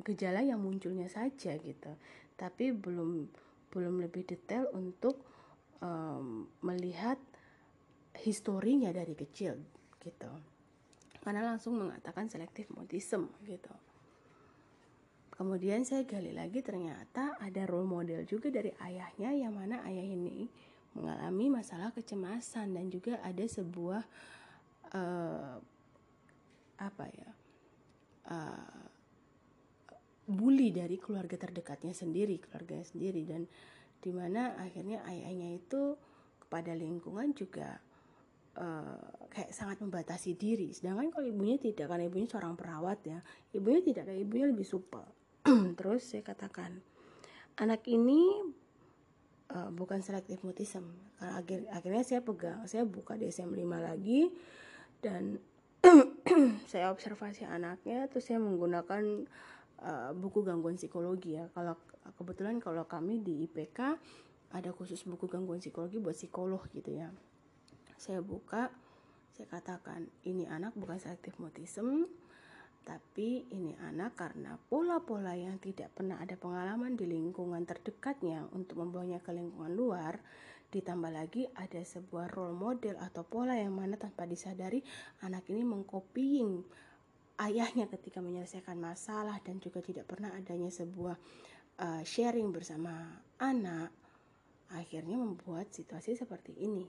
gejala yang munculnya saja gitu, tapi belum belum lebih detail untuk um, melihat historinya dari kecil gitu. Karena langsung mengatakan selektif mutism gitu. Kemudian saya gali lagi ternyata ada role model juga dari ayahnya yang mana ayah ini mengalami masalah kecemasan dan juga ada sebuah uh, apa ya uh, bully dari keluarga terdekatnya sendiri keluarganya sendiri. Dan di mana akhirnya ayahnya itu kepada lingkungan juga uh, kayak sangat membatasi diri. Sedangkan kalau ibunya tidak karena ibunya seorang perawat ya ibunya tidak kayak ibunya lebih supel [clears throat] terus saya katakan anak ini uh, bukan selektif mutism. Akhir, akhirnya saya pegang saya buka DSM 5 lagi dan [clears throat] saya observasi anaknya terus saya menggunakan uh, buku gangguan psikologi ya. Kalau kebetulan kalau kami di IPK ada khusus buku gangguan psikologi buat psikolog gitu ya. Saya buka saya katakan ini anak bukan selektif mutism tapi ini anak karena pola-pola yang tidak pernah ada pengalaman di lingkungan terdekatnya untuk membawanya ke lingkungan luar, ditambah lagi ada sebuah role model atau pola yang mana tanpa disadari anak ini mengcopying ayahnya ketika menyelesaikan masalah dan juga tidak pernah adanya sebuah uh, sharing bersama anak akhirnya membuat situasi seperti ini.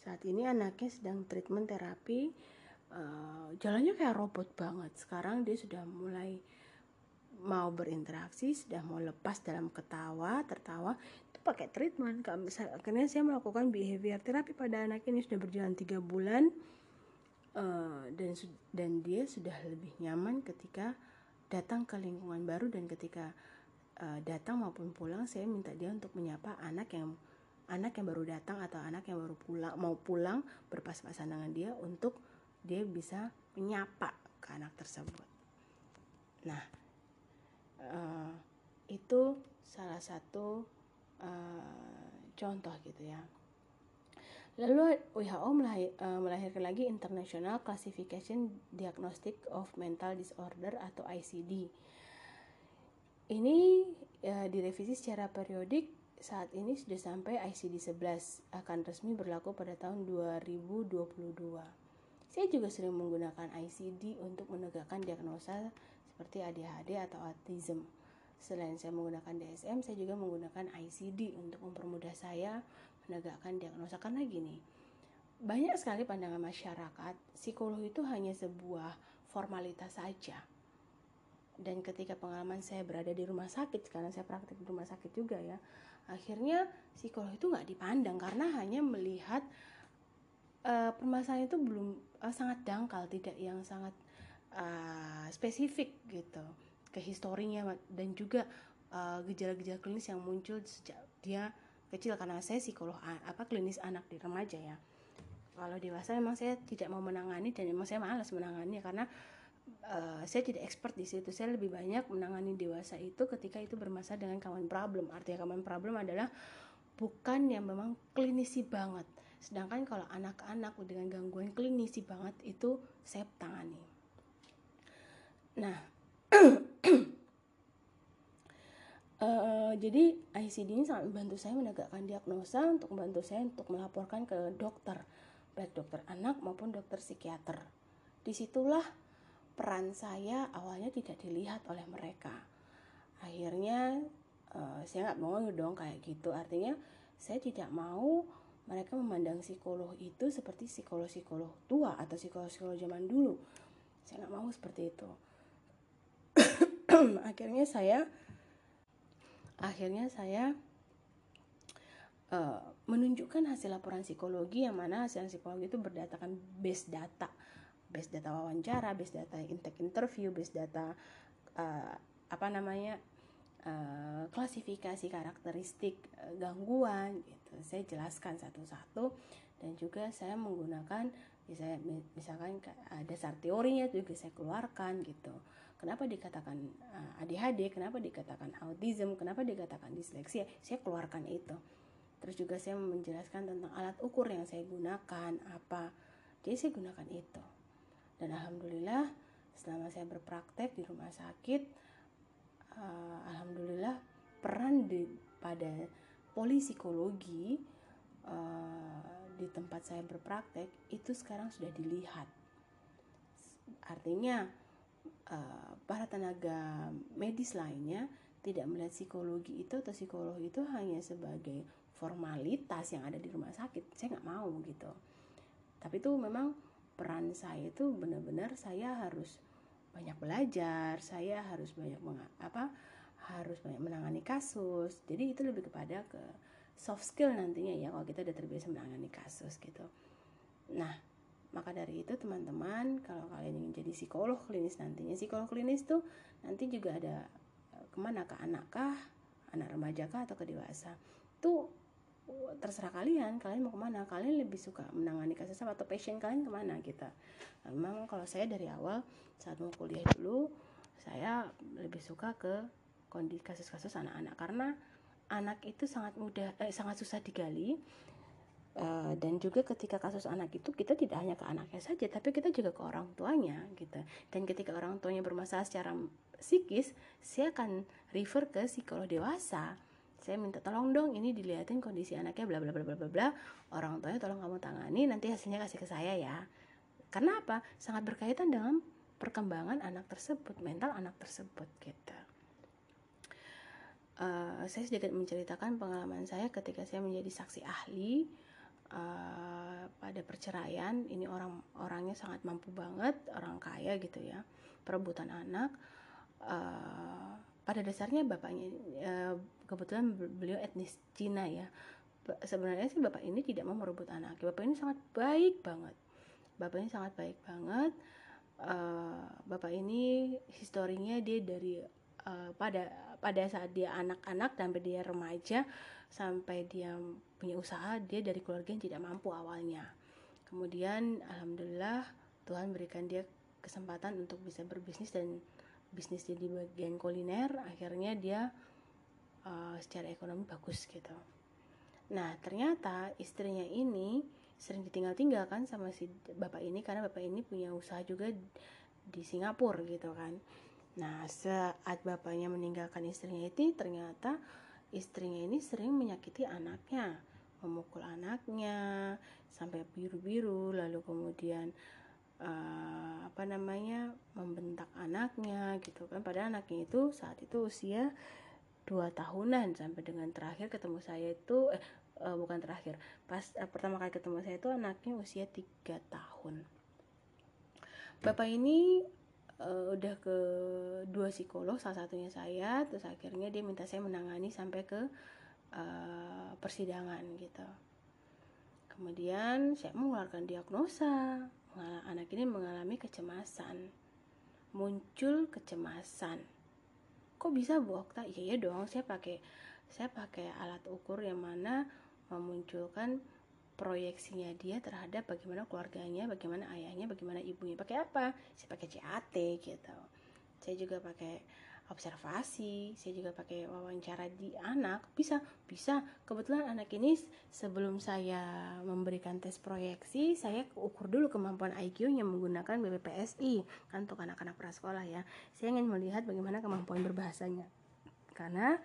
Saat ini anaknya sedang treatment terapi uh, jalannya kayak robot banget. Sekarang dia sudah mulai mau berinteraksi sudah mau lepas dalam ketawa tertawa. Itu pakai treatment akhirnya saya melakukan behavior terapi pada anak ini sudah berjalan tiga bulan uh, dan dan dia sudah lebih nyaman ketika datang ke lingkungan baru dan ketika uh, datang maupun pulang saya minta dia untuk menyapa anak yang anak yang baru datang atau anak yang baru pulang mau pulang berpas-pasan dengan dia untuk dia bisa menyapa ke anak tersebut. Nah, uh, itu salah satu uh, contoh gitu ya. Lalu WHO eh, melahirkan lagi International Classification Diagnostic of Mental Disorder atau ICD. Ini ya, direvisi secara periodik saat ini sudah sampai ICD 11 akan resmi berlaku pada tahun 2022. Saya juga sering menggunakan ICD untuk menegakkan diagnosa seperti ADHD atau autism. Selain saya menggunakan DSM, saya juga menggunakan ICD untuk mempermudah saya menegakkan diagnosa karena gini banyak sekali pandangan masyarakat psikolog itu hanya sebuah formalitas saja dan ketika pengalaman saya berada di rumah sakit karena saya praktik di rumah sakit juga ya akhirnya psikolog itu nggak dipandang karena hanya melihat uh, permasalahan itu belum uh, sangat dangkal tidak yang sangat uh, spesifik gitu ke historinya dan juga gejala-gejala uh, klinis yang muncul sejak dia kecil. Karena saya psikolog apa klinis anak di remaja ya. Kalau dewasa memang saya tidak mau menangani dan memang saya malas menangani karena uh, saya tidak expert di situ. Saya lebih banyak menangani dewasa itu ketika itu bermasalah dengan common problem. Artinya common problem adalah bukan yang memang klinisi banget sedangkan kalau anak-anak dengan gangguan klinisi banget itu saya tangani nah Uh, [clears throat] jadi ICD ini sangat membantu saya menegakkan diagnosa untuk membantu saya untuk melaporkan ke dokter baik dokter anak maupun dokter psikiater. Di situlah peran saya awalnya tidak dilihat oleh mereka. Akhirnya uh, saya nggak mau dong kayak gitu. Artinya saya tidak mau mereka memandang psikolog itu seperti psikolog-psikolog tua atau psikolog-psikolog zaman dulu. Saya nggak mau seperti itu. [clears throat] Akhirnya saya akhirnya saya uh, menunjukkan hasil laporan psikologi yang mana hasil psikologi itu berdasarkan base data base data wawancara base data intake interview base data uh, apa namanya uh, klasifikasi karakteristik uh, gangguan gitu saya jelaskan satu-satu dan juga saya menggunakan misalkan ada dasar teorinya juga saya keluarkan gitu kenapa dikatakan eh, ADHD, kenapa dikatakan autism, kenapa dikatakan disleksia, saya keluarkan itu. Terus juga saya menjelaskan tentang alat ukur yang saya gunakan, apa. Jadi saya gunakan itu. Dan alhamdulillah selama saya berpraktek di rumah sakit, uh, alhamdulillah peran di pada polisipsikologi uh, di tempat saya berpraktek itu sekarang sudah dilihat. Artinya uh, para tenaga medis lainnya tidak melihat psikologi itu atau psikolog itu hanya sebagai formalitas yang ada di rumah sakit saya nggak mau gitu tapi itu memang peran saya itu benar-benar saya harus banyak belajar saya harus banyak apa harus banyak menangani kasus jadi itu lebih kepada ke soft skill nantinya ya kalau kita udah terbiasa menangani kasus gitu nah maka dari itu teman-teman kalau kalian ingin jadi psikolog klinis nantinya psikolog klinis tuh nanti juga ada eh, ke mana ke anak kah, anak remaja kah atau ke dewasa. Tuh terserah kalian, kalian mau ke mana, kalian lebih suka menangani kasus apa atau passion kalian ke mana kita. Nah, memang kalau saya dari awal saat mau kuliah dulu saya lebih suka ke kondisi kasus-kasus anak-anak. Karena anak itu sangat mudah eh, sangat susah digali Uh, dan juga ketika kasus anak itu kita tidak hanya ke anaknya saja tapi kita juga ke orang tuanya gitu. Dan ketika orang tuanya bermasalah secara psikis saya akan refer ke psikolog dewasa saya minta tolong dong ini dilihatin kondisi anaknya bla bla bla bla bla bla. Orang tuanya tolong kamu tangani nanti hasilnya kasih ke saya ya. Karena apa? Sangat berkaitan dengan perkembangan anak tersebut mental anak tersebut gitu. Uh, saya sedikit menceritakan pengalaman saya ketika saya menjadi saksi ahli uh, pada perceraian. Ini orang orangnya sangat mampu banget orang kaya gitu ya perebutan anak. Uh, pada dasarnya bapaknya uh, kebetulan beliau etnis Cina ya. Sebenarnya sih bapak ini tidak mau merebut anak bapak ini sangat baik banget. Bapak ini sangat baik banget. Uh, bapak ini historinya dia dari uh, pada pada saat dia anak-anak sampai dia remaja sampai dia punya usaha dia dari keluarga yang tidak mampu awalnya. Kemudian alhamdulillah Tuhan berikan dia kesempatan untuk bisa berbisnis dan bisnis di bagian kuliner. Akhirnya dia uh, secara ekonomi bagus gitu. Nah ternyata istrinya ini sering ditinggal-tinggal kan sama si bapak ini karena bapak ini punya usaha juga di Singapura gitu kan. Nah saat bapaknya meninggalkan istrinya itu ternyata istrinya ini sering menyakiti anaknya memukul anaknya sampai biru-biru lalu kemudian uh, apa namanya membentak anaknya gitu kan. Pada anaknya itu saat itu usia dua tahunan sampai dengan terakhir ketemu saya itu eh, uh, bukan terakhir. Pas uh, pertama kali ketemu saya itu anaknya usia tiga tahun. Bapak ini uh, udah ke dua psikolog salah satunya saya terus akhirnya dia minta saya menangani sampai ke uh, persidangan gitu. Kemudian saya mengeluarkan diagnosa anak ini mengalami kecemasan. Muncul kecemasan kok bisa Bu Okta iya, iya dong saya pakai saya pakai alat ukur yang mana memunculkan proyeksinya dia terhadap bagaimana keluarganya, bagaimana ayahnya, bagaimana ibunya. Pakai apa? Saya pakai CAT gitu. Saya juga pakai observasi, saya juga pakai wawancara di anak. Bisa, bisa. Kebetulan anak ini sebelum saya memberikan tes proyeksi, saya ukur dulu kemampuan IQ-nya menggunakan BPPSI kan untuk anak-anak prasekolah ya. Saya ingin melihat bagaimana kemampuan berbahasanya. Karena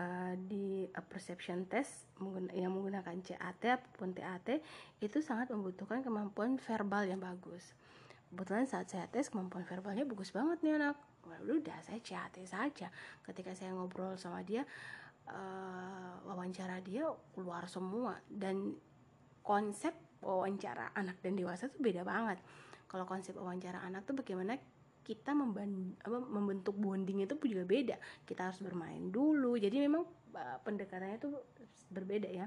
uh, di uh, perception test yang menggunakan CAT ataupun TAT itu sangat membutuhkan kemampuan verbal yang bagus. Kebetulan saat saya tes kemampuan verbalnya bagus banget nih anak. Lalu udah saya CAT saja. Ketika saya ngobrol sama dia, uh, wawancara dia keluar semua dan konsep wawancara anak dan dewasa tuh beda banget. Kalau konsep wawancara anak tuh bagaimana kita membentuk bonding itu juga beda kita harus bermain dulu jadi memang uh, pendekatannya itu berbeda ya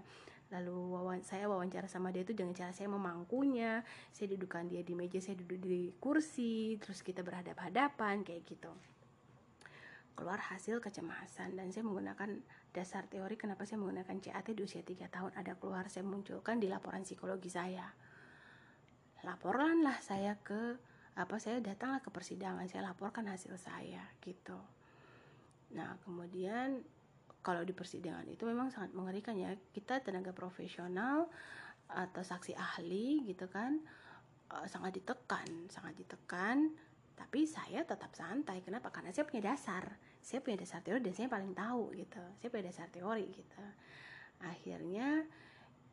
lalu wawan saya wawancara sama dia itu dengan cara saya memangkunya. Saya dudukkan dia di meja saya duduk di kursi terus kita berhadap hadapan kayak gitu. Keluar hasil kecemasan dan saya menggunakan dasar teori kenapa saya menggunakan CAT di usia 3 tahun. Ada keluar saya munculkan di laporan psikologi saya. Laporanlah saya ke apa saya datanglah ke persidangan saya laporkan hasil saya gitu. Nah kemudian kalau di persidangan itu memang sangat mengerikan ya. Kita tenaga profesional atau saksi ahli gitu kan uh, sangat ditekan sangat ditekan. Tapi saya tetap santai. Kenapa? Karena saya punya dasar. Saya punya dasar teori dan saya paling tahu gitu. Saya punya dasar teori gitu. Akhirnya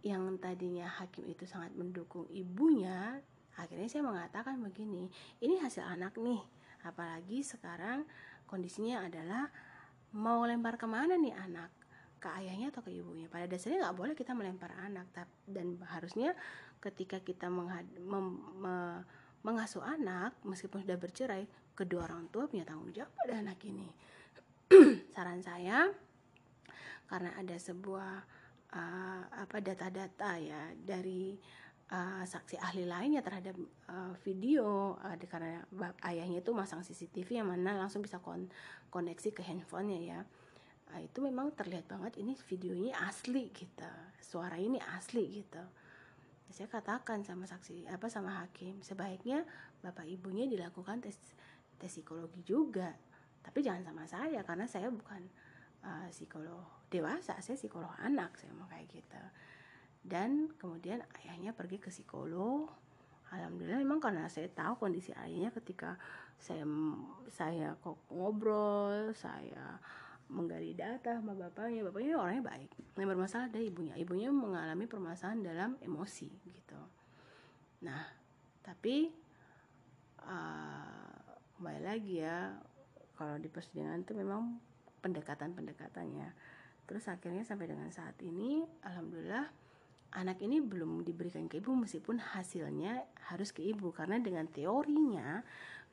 yang tadinya hakim itu sangat mendukung ibunya akhirnya saya mengatakan begini ini hasil anak nih. Apalagi sekarang kondisinya adalah mau lempar ke mana nih anak? Ke ayahnya atau ke ibunya? Pada dasarnya nggak boleh kita melempar anak dan harusnya ketika kita mem, me, mengasuh anak meskipun sudah bercerai kedua orang tua punya tanggung jawab pada anak ini. [clears throat] Saran saya karena ada sebuah uh, apa data-data ya dari uh, saksi ahli lainnya terhadap uh, video uh, karena ayahnya itu masang CCTV yang mana langsung bisa kon koneksi ke handphonenya ya. Uh, itu memang terlihat banget ini videonya asli gitu suara ini asli gitu. Saya katakan sama saksi apa sama hakim sebaiknya bapak ibunya dilakukan tes tes psikologi juga. Tapi jangan sama saya karena saya bukan uh, psikolog dewasa saya psikolog anak saya mau kayak gitu dan kemudian ayahnya pergi ke psikolog. Alhamdulillah memang karena saya tahu kondisi ayahnya ketika saya saya kok ngobrol saya menggali data sama bapaknya bapaknya orangnya baik. Yang bermasalah ada ibunya. Ibunya mengalami permasalahan dalam emosi gitu. Nah tapi uh, kembali lagi ya kalau di persidangan itu memang pendekatan-pendekatannya. Terus akhirnya sampai dengan saat ini alhamdulillah anak ini belum diberikan ke ibu meskipun hasilnya harus ke ibu. Karena dengan teorinya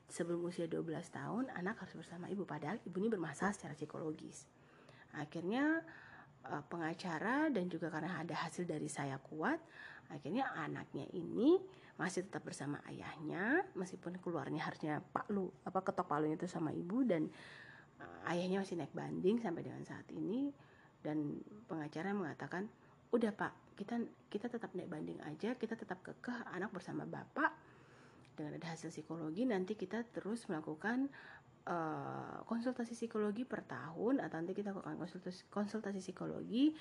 sebelum usia 12 tahun anak harus bersama ibu. Padahal ibu ini bermasalah secara psikologis. Akhirnya eh, pengacara dan juga karena ada hasil dari saya kuat akhirnya anaknya ini masih tetap bersama ayahnya meskipun keluarnya harusnya pak lu apa ketok palunya itu sama ibu. Dan uh, ayahnya masih naik banding sampai dengan saat ini. Dan pengacara mengatakan udah pak kita kita tetap naik banding aja kita tetap kekeh anak bersama bapak. Dengan ada hasil psikologi nanti kita terus melakukan uh, konsultasi psikologi per tahun atau nanti kita lakukan konsultasi konsultasi psikologi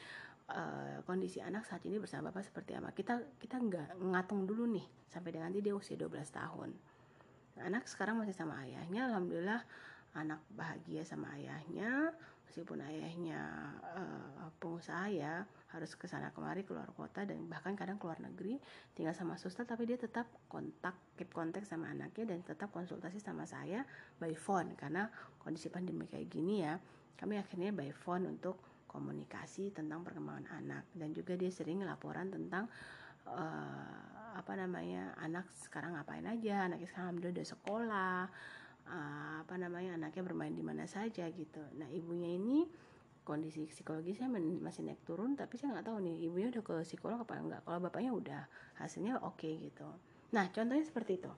uh, kondisi anak saat ini bersama bapak seperti apa. Kita kita nggak ngatung dulu nih sampai dengan nanti dia usia 12 tahun. Anak sekarang masih sama ayahnya alhamdulillah anak bahagia sama ayahnya. Meskipun ayahnya uh, pengusaha ya harus ke sana kemari keluar kota dan bahkan kadang keluar negeri tinggal sama suster tapi dia tetap kontak keep kontak sama anaknya dan tetap konsultasi sama saya by phone. Karena kondisi pandemi kayak gini ya kami akhirnya by phone untuk komunikasi tentang perkembangan anak. Dan juga dia sering laporan tentang uh, apa namanya anak sekarang ngapain aja anaknya sekarang udah sekolah uh, apa namanya anaknya bermain di mana saja gitu. Nah ibunya ini kondisi psikologisnya masih naik turun tapi saya nggak tahu nih ibunya udah ke psikolog apa enggak kalau bapaknya udah hasilnya oke okay, gitu. Nah contohnya seperti itu.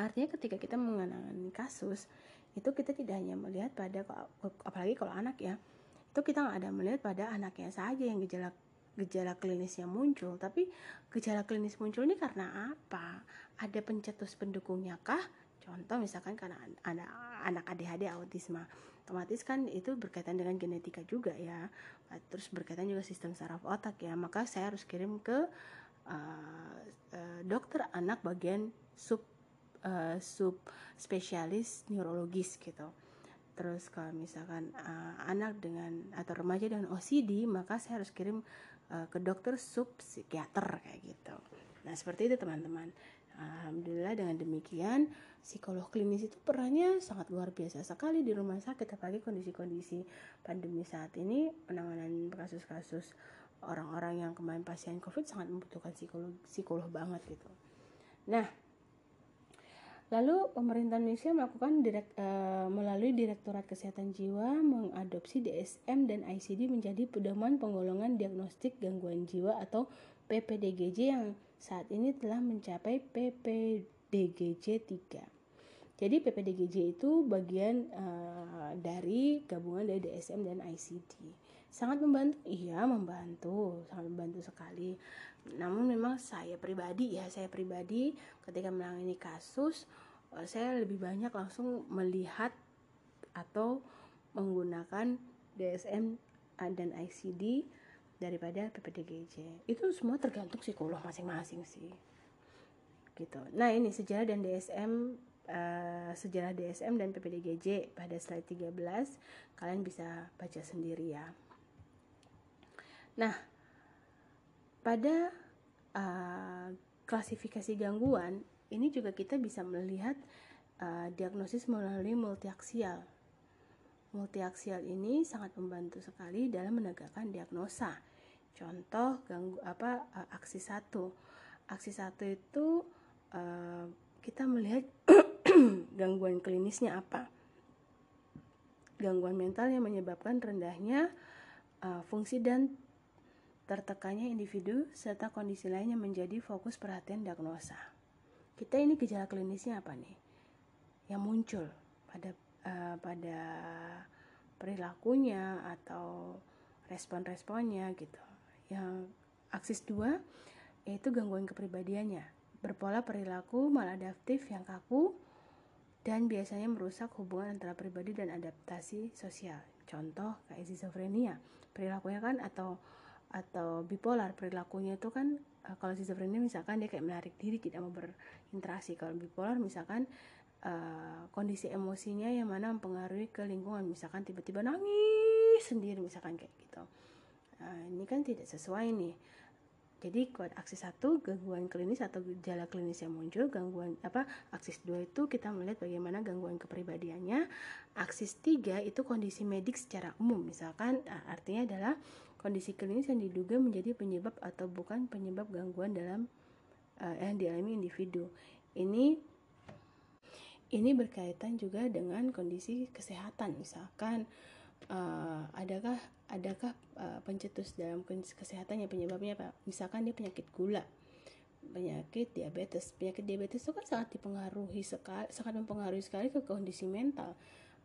Artinya ketika kita mengenangani kasus itu kita tidak hanya melihat pada apalagi kalau anak ya itu kita nggak ada melihat pada anaknya saja yang gejala gejala klinisnya muncul. Tapi gejala klinis muncul ini karena apa? Ada pencetus pendukungnya kah? Contoh misalkan karena anak anak ADHD autisme otomatis kan itu berkaitan dengan genetika juga ya. Terus berkaitan juga sistem saraf otak ya. Maka saya harus kirim ke uh, dokter anak bagian sub uh, sub spesialis neurologis gitu. Terus kalau misalkan uh, anak dengan atau remaja dengan OCD maka saya harus kirim uh, ke dokter sub psikiater kayak gitu. Nah seperti itu teman-teman Alhamdulillah dengan demikian psikolog klinis itu perannya sangat luar biasa sekali di rumah sakit apalagi kondisi-kondisi pandemi saat ini penanganan kasus-kasus orang-orang yang kemarin pasien covid sangat membutuhkan psikolog psikolog banget gitu. Nah, Lalu pemerintah Indonesia melakukan direk, e, melalui Direktorat Kesehatan Jiwa mengadopsi DSM dan ICD menjadi pedoman penggolongan diagnostik gangguan jiwa atau PPDGJ yang saat ini telah mencapai PPDGJ 3. Jadi PPDGJ itu bagian uh, dari gabungan dari DSM dan ICD. Sangat membantu? Iya, membantu, sangat membantu sekali. Namun memang saya pribadi ya, saya pribadi ketika menangani kasus, uh, saya lebih banyak langsung melihat atau menggunakan DSM dan ICD daripada PPDGJ itu semua tergantung psikolog masing-masing sih. Gitu. Nah ini sejarah dan DSM uh, eh, sejarah DSM dan PPDGJ pada slide 13 kalian bisa baca sendiri ya. Nah pada uh, klasifikasi gangguan ini juga kita bisa melihat uh, diagnosis melalui multiaksial. Multiaksial ini sangat membantu sekali dalam menegakkan diagnosa Contoh ganggu apa uh, aksi satu. Aksi satu itu uh, kita melihat [clears throat] gangguan klinisnya apa. Gangguan mental yang menyebabkan rendahnya uh, fungsi dan tertekannya individu serta kondisi lainnya menjadi fokus perhatian diagnosa. Kita ini gejala klinisnya apa nih? Yang muncul pada pada perilakunya atau respon-responnya gitu. Yang aksis dua yaitu gangguan kepribadiannya, berpola perilaku maladaptif yang kaku dan biasanya merusak hubungan antara pribadi dan adaptasi sosial. Contoh kayak schizophrenia, perilakunya kan atau atau bipolar perilakunya itu kan eh, kalau schizophrenia misalkan dia kayak menarik diri tidak mau berinteraksi. Kalau bipolar misalkan uh, kondisi emosinya yang mana mempengaruhi ke lingkungan. Misalkan tiba-tiba nangis sendiri misalkan kayak gitu Nah, ini kan tidak sesuai nih. Jadi kuat aksis 1 gangguan klinis atau gejala klinis yang muncul, gangguan apa aksis 2 itu kita melihat bagaimana gangguan kepribadiannya. Aksis 3 itu kondisi medik secara umum. Misalkan artinya adalah kondisi klinis yang diduga menjadi penyebab atau bukan penyebab gangguan dalam uh, yang dialami individu. Ini ini berkaitan juga dengan kondisi kesehatan. Misalkan uh, adakah adakah uh, pencetus dalam kesehatan yang penyebabnya apa? Misalkan dia penyakit gula, penyakit diabetes. Penyakit diabetes itu kan sangat dipengaruhi sekali, sangat mempengaruhi sekali ke kondisi mental.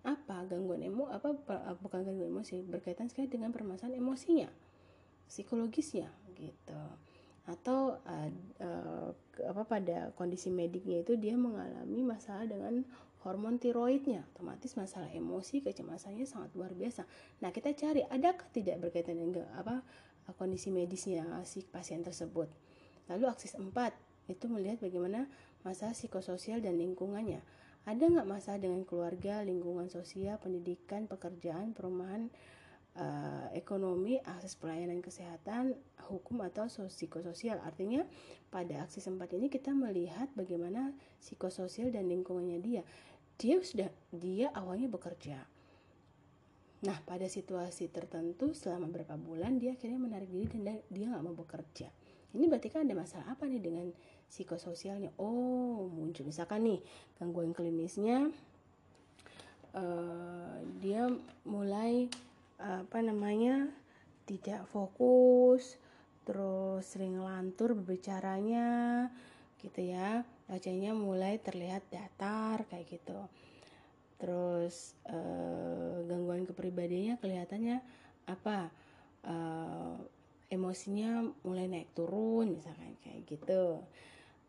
Apa gangguan emo apa uh, bukan gangguan emosi berkaitan sekali dengan permasalahan emosinya, psikologisnya gitu. Atau uh, uh, apa pada kondisi mediknya itu dia mengalami masalah dengan hormon tiroidnya, otomatis masalah emosi, kecemasannya sangat luar biasa. Nah, kita cari adakah tidak berkaitan dengan apa kondisi medisnya si pasien tersebut. Lalu aksis 4 itu melihat bagaimana masalah psikososial dan lingkungannya. Ada nggak masalah dengan keluarga, lingkungan sosial, pendidikan, pekerjaan, perumahan, uh, ekonomi, akses pelayanan kesehatan, hukum atau psikososial. Artinya pada aksis 4 ini kita melihat bagaimana psikososial dan lingkungannya dia dia sudah dia awalnya bekerja. Nah pada situasi tertentu selama beberapa bulan dia akhirnya menarik diri dan dia nggak mau bekerja. Ini berarti kan ada masalah apa nih dengan psikososialnya? Oh muncul. Misalkan nih gangguan klinisnya uh, dia mulai uh, apa namanya tidak fokus terus sering lantur berbicaranya gitu ya. Wajahnya mulai terlihat datar kayak gitu. Terus uh, gangguan kepribadiannya kelihatannya apa? Uh, emosinya mulai naik turun misalkan kayak gitu.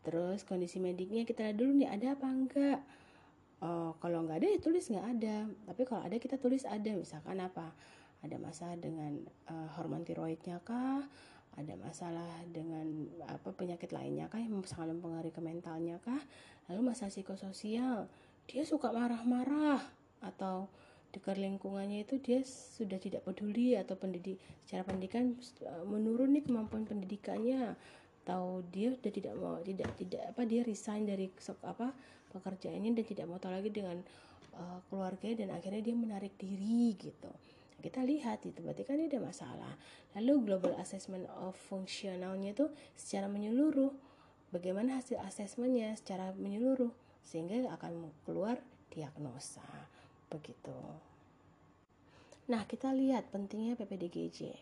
Terus kondisi mediknya kita lihat dulu nih ada apa enggak? Uh, kalau nggak ada ya tulis nggak ada. Tapi kalau ada kita tulis ada misalkan apa? Ada masalah dengan uh, hormon tiroidnya kah ada masalah dengan apa penyakit lainnya kah yang sangat mempengaruhi ke mentalnya kah? Lalu masalah psikososial dia suka marah-marah atau di lingkungannya itu dia sudah tidak peduli atau pendidik secara pendidikan eh, menurun nih kemampuan pendidikannya atau dia sudah tidak mau tidak tidak apa dia resign dari apa pekerjaannya dan tidak mau tahu lagi dengan uh, keluarga dan akhirnya dia menarik diri gitu kita lihat itu berarti kan ada masalah. Lalu global assessment of functionalnya itu secara menyeluruh. Bagaimana hasil asesmennya secara menyeluruh sehingga akan keluar diagnosa. Begitu. Nah kita lihat pentingnya PPDGJ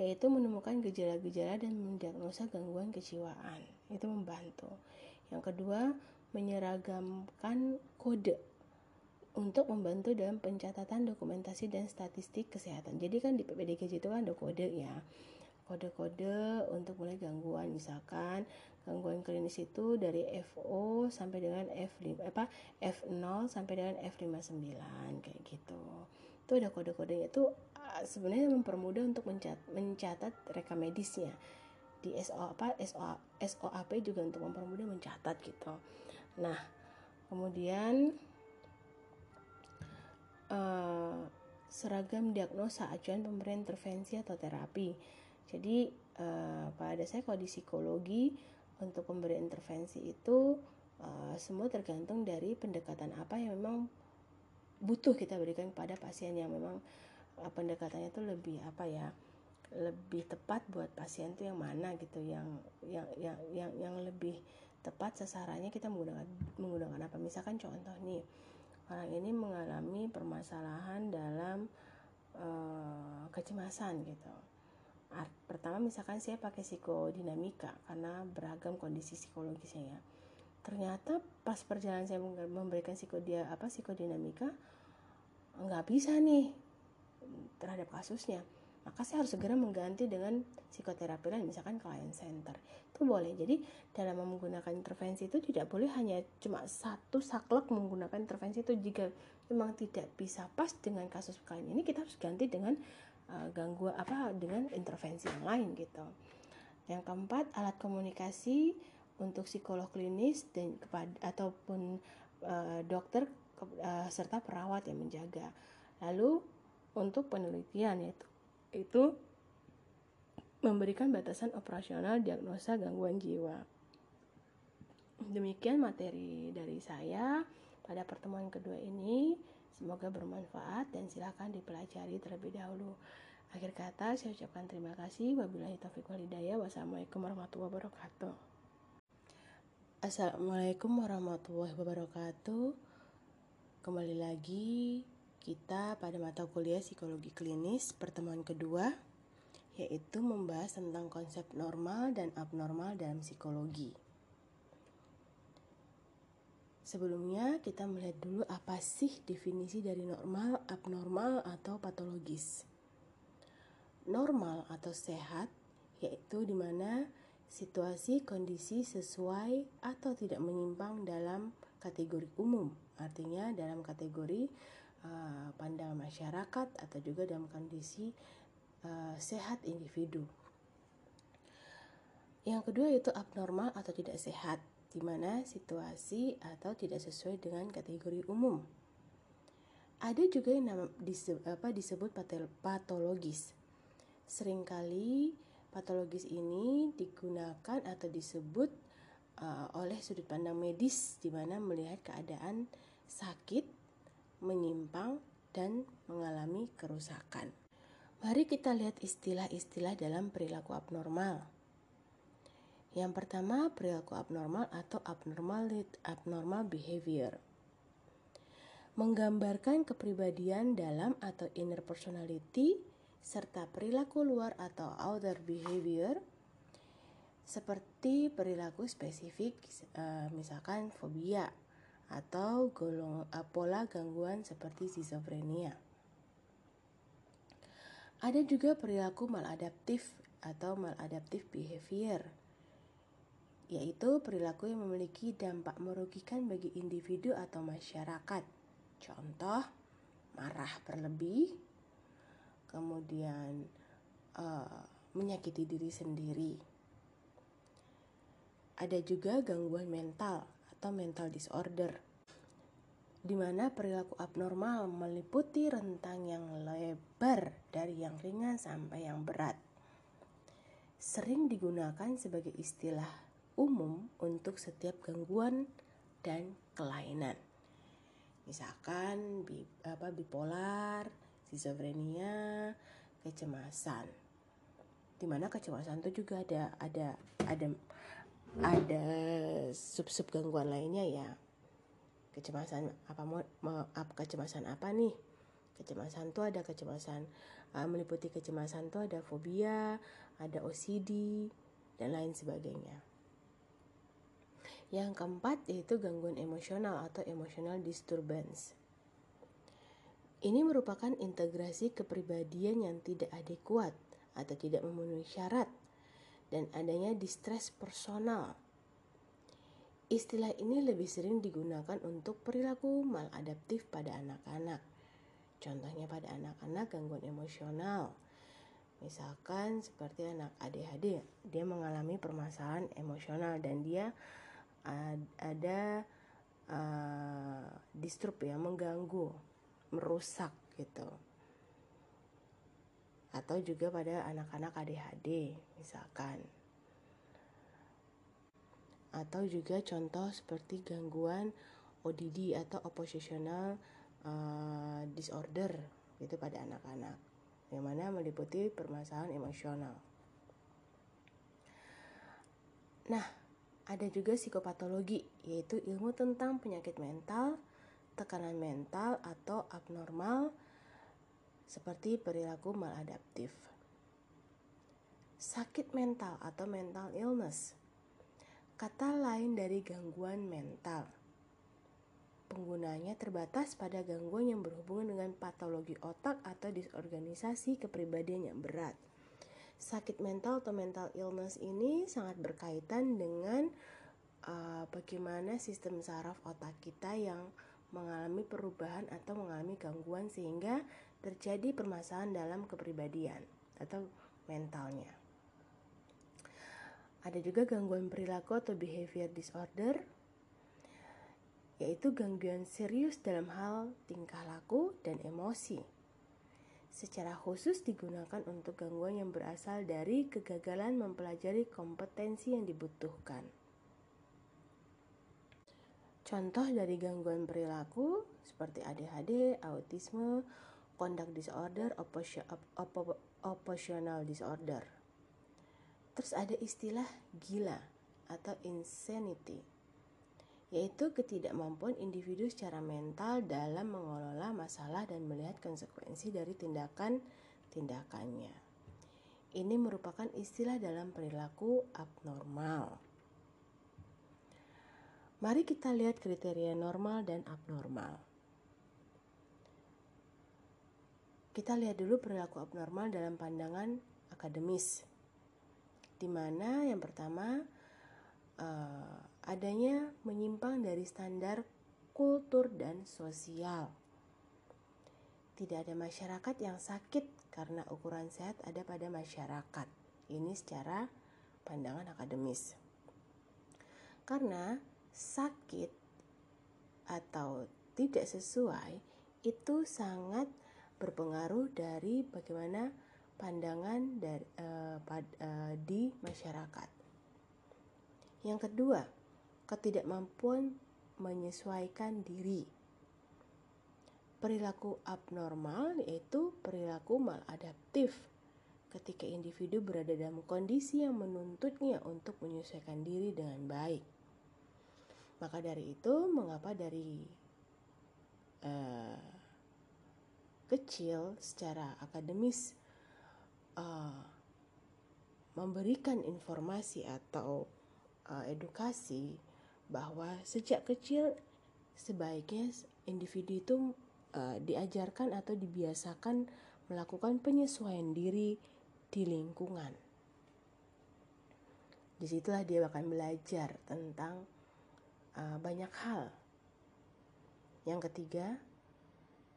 yaitu menemukan gejala-gejala dan mendiagnosa gangguan kejiwaan. Itu membantu. Yang kedua menyeragamkan kode untuk membantu dalam pencatatan dokumentasi dan statistik kesehatan. Jadi kan di PPDKJ itu kan ada kode ya. Kode-kode untuk mulai gangguan misalkan gangguan klinis itu dari FO sampai dengan F5 apa F0 sampai dengan F59 kayak gitu. Itu ada kode-kodenya itu ah, sebenarnya mempermudah untuk mencatat, mencatat rekam medisnya di SO apa SO SOAP juga untuk mempermudah mencatat gitu. Nah, kemudian uh, seragam diagnosa acuan pemberian intervensi atau terapi. Jadi uh, pada saya kalau di psikologi untuk pemberian intervensi itu uh, semua tergantung dari pendekatan apa yang memang butuh kita berikan kepada pasien yang memang uh, pendekatannya itu lebih apa ya lebih tepat buat pasien itu yang mana gitu yang yang yang yang yang lebih tepat sasarannya kita menggunakan menggunakan apa misalkan contoh nih orang ini mengalami permasalahan dalam uh, kecemasan gitu. Art, pertama misalkan saya pakai psikodinamika karena beragam kondisi psikologisnya ya. Ternyata pas perjalanan saya memberikan psikodia apa psikodinamika nggak bisa nih terhadap kasusnya maka saya harus segera mengganti dengan psikoterapi lain misalkan client center. Itu boleh. Jadi dalam menggunakan intervensi itu tidak boleh hanya cuma satu saklek menggunakan intervensi itu. Jika memang tidak bisa pas dengan kasus klien ini kita harus ganti dengan uh, gangguan apa dengan intervensi yang lain gitu. Yang keempat alat komunikasi untuk psikolog klinis dan kepada ataupun uh, dokter uh, serta perawat yang menjaga. Lalu untuk penelitian yaitu itu memberikan batasan operasional diagnosa gangguan jiwa. Demikian materi dari saya pada pertemuan kedua ini. Semoga bermanfaat dan silakan dipelajari terlebih dahulu. Akhir kata, saya ucapkan terima kasih. Wabillahi taufiq walhidayah. Wassalamualaikum warahmatullahi wabarakatuh. Assalamualaikum warahmatullahi wabarakatuh. Kembali lagi kita pada mata kuliah psikologi klinis pertemuan kedua yaitu membahas tentang konsep normal dan abnormal dalam psikologi. Sebelumnya kita melihat dulu apa sih definisi dari normal, abnormal atau patologis normal atau sehat, yaitu di mana situasi kondisi sesuai atau tidak menyimpang dalam kategori umum, artinya dalam kategori uh, pandangan masyarakat atau juga dalam kondisi uh, sehat individu. Yang kedua yaitu abnormal atau tidak sehat, di mana situasi atau tidak sesuai dengan kategori umum. Ada juga yang nama, disebut, apa, disebut patologis, Seringkali patologis ini digunakan atau disebut uh, oleh sudut pandang medis di mana melihat keadaan sakit, menyimpang dan mengalami kerusakan. Mari kita lihat istilah-istilah dalam perilaku abnormal. Yang pertama, perilaku abnormal atau abnormal abnormal behavior. Menggambarkan kepribadian dalam atau inner personality serta perilaku luar atau outer behavior seperti perilaku spesifik uh, misalkan fobia atau golong uh, pola gangguan seperti schizophrenia. Ada juga perilaku maladaptif atau maladaptif behavior yaitu perilaku yang memiliki dampak merugikan bagi individu atau masyarakat. Contoh, marah berlebih, kemudian uh, menyakiti diri sendiri. Ada juga gangguan mental atau mental disorder, di mana perilaku abnormal meliputi rentang yang lebar dari yang ringan sampai yang berat. Sering digunakan sebagai istilah umum untuk setiap gangguan dan kelainan. Misalkan apa bipolar, skizofrenia, kecemasan. Di mana kecemasan itu juga ada ada ada ada sub-sub gangguan lainnya ya. Kecemasan apa mau, kecemasan apa nih? Kecemasan tuh ada kecemasan uh, meliputi kecemasan tuh ada fobia, ada OCD dan lain sebagainya. Yang keempat yaitu gangguan emosional atau emotional disturbance. Ini merupakan integrasi kepribadian yang tidak adekuat atau tidak memenuhi syarat dan adanya distress personal. Istilah ini lebih sering digunakan untuk perilaku maladaptif pada anak-anak. Contohnya pada anak-anak gangguan emosional. Misalkan seperti anak ADHD, dia mengalami permasalahan emosional dan dia ada uh, disturb ya mengganggu merusak gitu atau juga pada anak-anak ADHD misalkan atau juga contoh seperti gangguan ODD atau oppositional uh, disorder itu pada anak-anak yang mana meliputi permasalahan emosional. Nah, ada juga psikopatologi yaitu ilmu tentang penyakit mental tekanan mental atau abnormal seperti perilaku maladaptif. Sakit mental atau mental illness. Kata lain dari gangguan mental. Penggunanya terbatas pada gangguan yang berhubungan dengan patologi otak atau disorganisasi kepribadian yang berat. Sakit mental atau mental illness ini sangat berkaitan dengan uh, bagaimana sistem saraf otak kita yang mengalami perubahan atau mengalami gangguan sehingga terjadi permasalahan dalam kepribadian atau mentalnya. Ada juga gangguan perilaku atau behavior disorder, yaitu gangguan serius dalam hal tingkah laku dan emosi. secara khusus digunakan untuk gangguan yang berasal dari kegagalan mempelajari kompetensi yang dibutuhkan. Contoh dari gangguan perilaku seperti ADHD, autisme, conduct disorder, oppositional disorder. Terus ada istilah gila atau insanity, yaitu ketidakmampuan individu secara mental dalam mengelola masalah dan melihat konsekuensi dari tindakan-tindakannya. Ini merupakan istilah dalam perilaku abnormal. Mari kita lihat kriteria normal dan abnormal. Kita lihat dulu perilaku abnormal dalam pandangan akademis, di mana yang pertama uh, adanya menyimpang dari standar kultur dan sosial. Tidak ada masyarakat yang sakit karena ukuran sehat ada pada masyarakat. Ini secara pandangan akademis. Karena sakit atau tidak sesuai itu sangat berpengaruh dari bagaimana pandangan dari, uh, pad, uh, di masyarakat. Yang kedua, ketidakmampuan menyesuaikan diri. Perilaku abnormal yaitu perilaku maladaptif ketika individu berada dalam kondisi yang menuntutnya untuk menyesuaikan diri dengan baik. Maka dari itu, mengapa dari uh, kecil secara akademis uh, memberikan informasi atau uh, edukasi bahwa sejak kecil sebaiknya individu itu uh, diajarkan atau dibiasakan melakukan penyesuaian diri di lingkungan. Di situlah dia akan belajar tentang uh, banyak hal. Yang ketiga,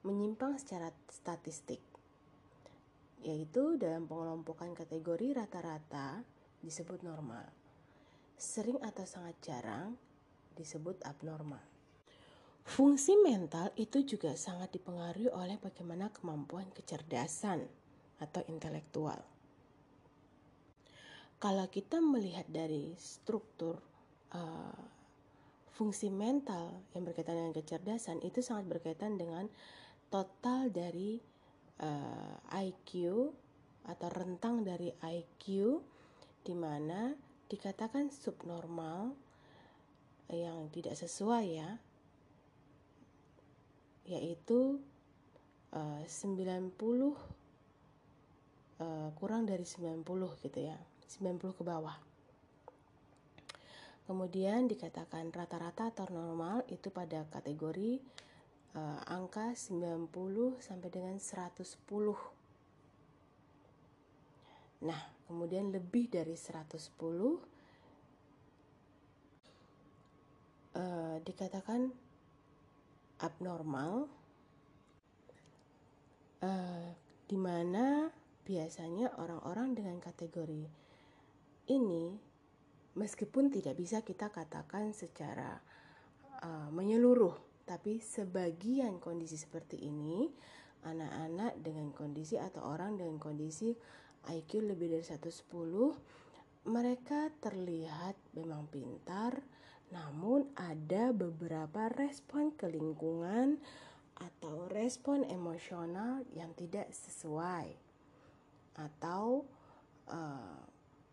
menyimpang secara statistik, yaitu dalam pengelompokan kategori rata-rata disebut normal, sering atau sangat jarang disebut abnormal. Fungsi mental itu juga sangat dipengaruhi oleh bagaimana kemampuan kecerdasan atau intelektual. Kalau kita melihat dari struktur uh, fungsi mental yang berkaitan dengan kecerdasan itu sangat berkaitan dengan total dari uh, eh, IQ atau rentang dari IQ di mana dikatakan subnormal yang tidak sesuai ya yaitu uh, 90 uh, kurang dari 90 gitu ya 90 ke bawah. Kemudian dikatakan rata-rata atau normal itu pada kategori uh, angka 90 sampai dengan 110. Nah, kemudian lebih dari 110 uh, eh, dikatakan abnormal uh, di mana biasanya orang-orang dengan kategori ini meskipun tidak bisa kita katakan secara uh, menyeluruh, tapi sebagian kondisi seperti ini, anak-anak dengan kondisi atau orang dengan kondisi IQ lebih dari 110, mereka terlihat memang pintar, namun ada beberapa respon ke lingkungan atau respon emosional yang tidak sesuai atau uh,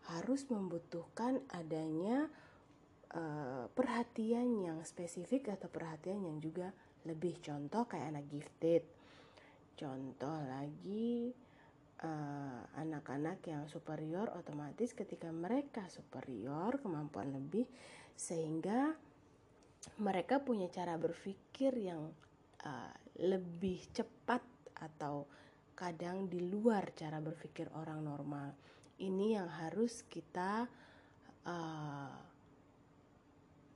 harus membutuhkan adanya uh, perhatian yang spesifik atau perhatian yang juga lebih contoh kayak anak gifted. Contoh lagi eh, anak-anak yang superior otomatis ketika mereka superior kemampuan lebih sehingga mereka punya cara berpikir yang uh, lebih cepat atau kadang di luar cara berpikir orang normal. Ini yang harus kita uh,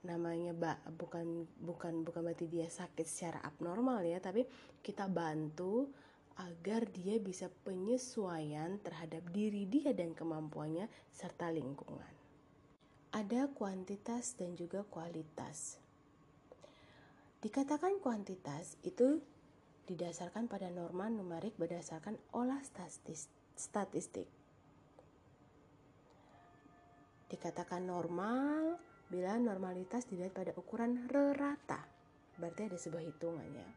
namanya ba, bukan bukan bukan berarti dia sakit secara abnormal ya tapi kita bantu agar dia bisa penyesuaian terhadap diri dia dan kemampuannya serta lingkungan. Ada kuantitas dan juga kualitas. Dikatakan kuantitas itu didasarkan pada norma numerik berdasarkan olah statistik. Dikatakan normal bila normalitas dilihat pada ukuran rata, berarti ada sebuah hitungannya.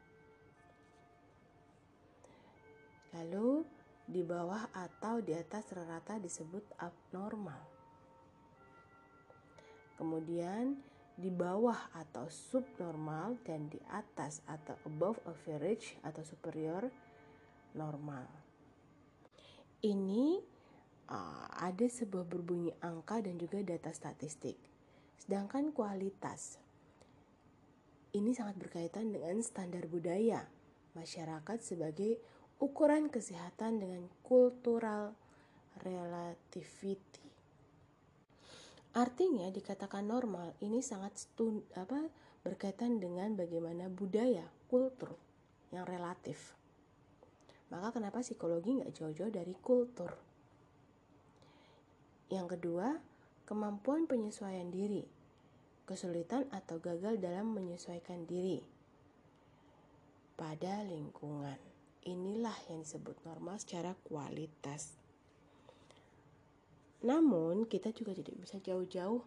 Lalu di bawah atau di atas rata disebut abnormal. Kemudian di bawah atau subnormal dan di atas atau above average atau superior normal. Ini uh, ada sebuah berbunyi angka dan juga data statistik. Sedangkan kualitas ini sangat berkaitan dengan standar budaya masyarakat sebagai ukuran kesehatan dengan cultural relativity. Artinya dikatakan normal ini sangat stun, apa berkaitan dengan bagaimana budaya, kultur yang relatif. Maka kenapa psikologi nggak jauh-jauh dari kultur? Yang kedua, kemampuan penyesuaian diri, kesulitan atau gagal dalam menyesuaikan diri pada lingkungan. Inilah yang disebut normal secara kualitas. Namun, kita juga tidak bisa jauh-jauh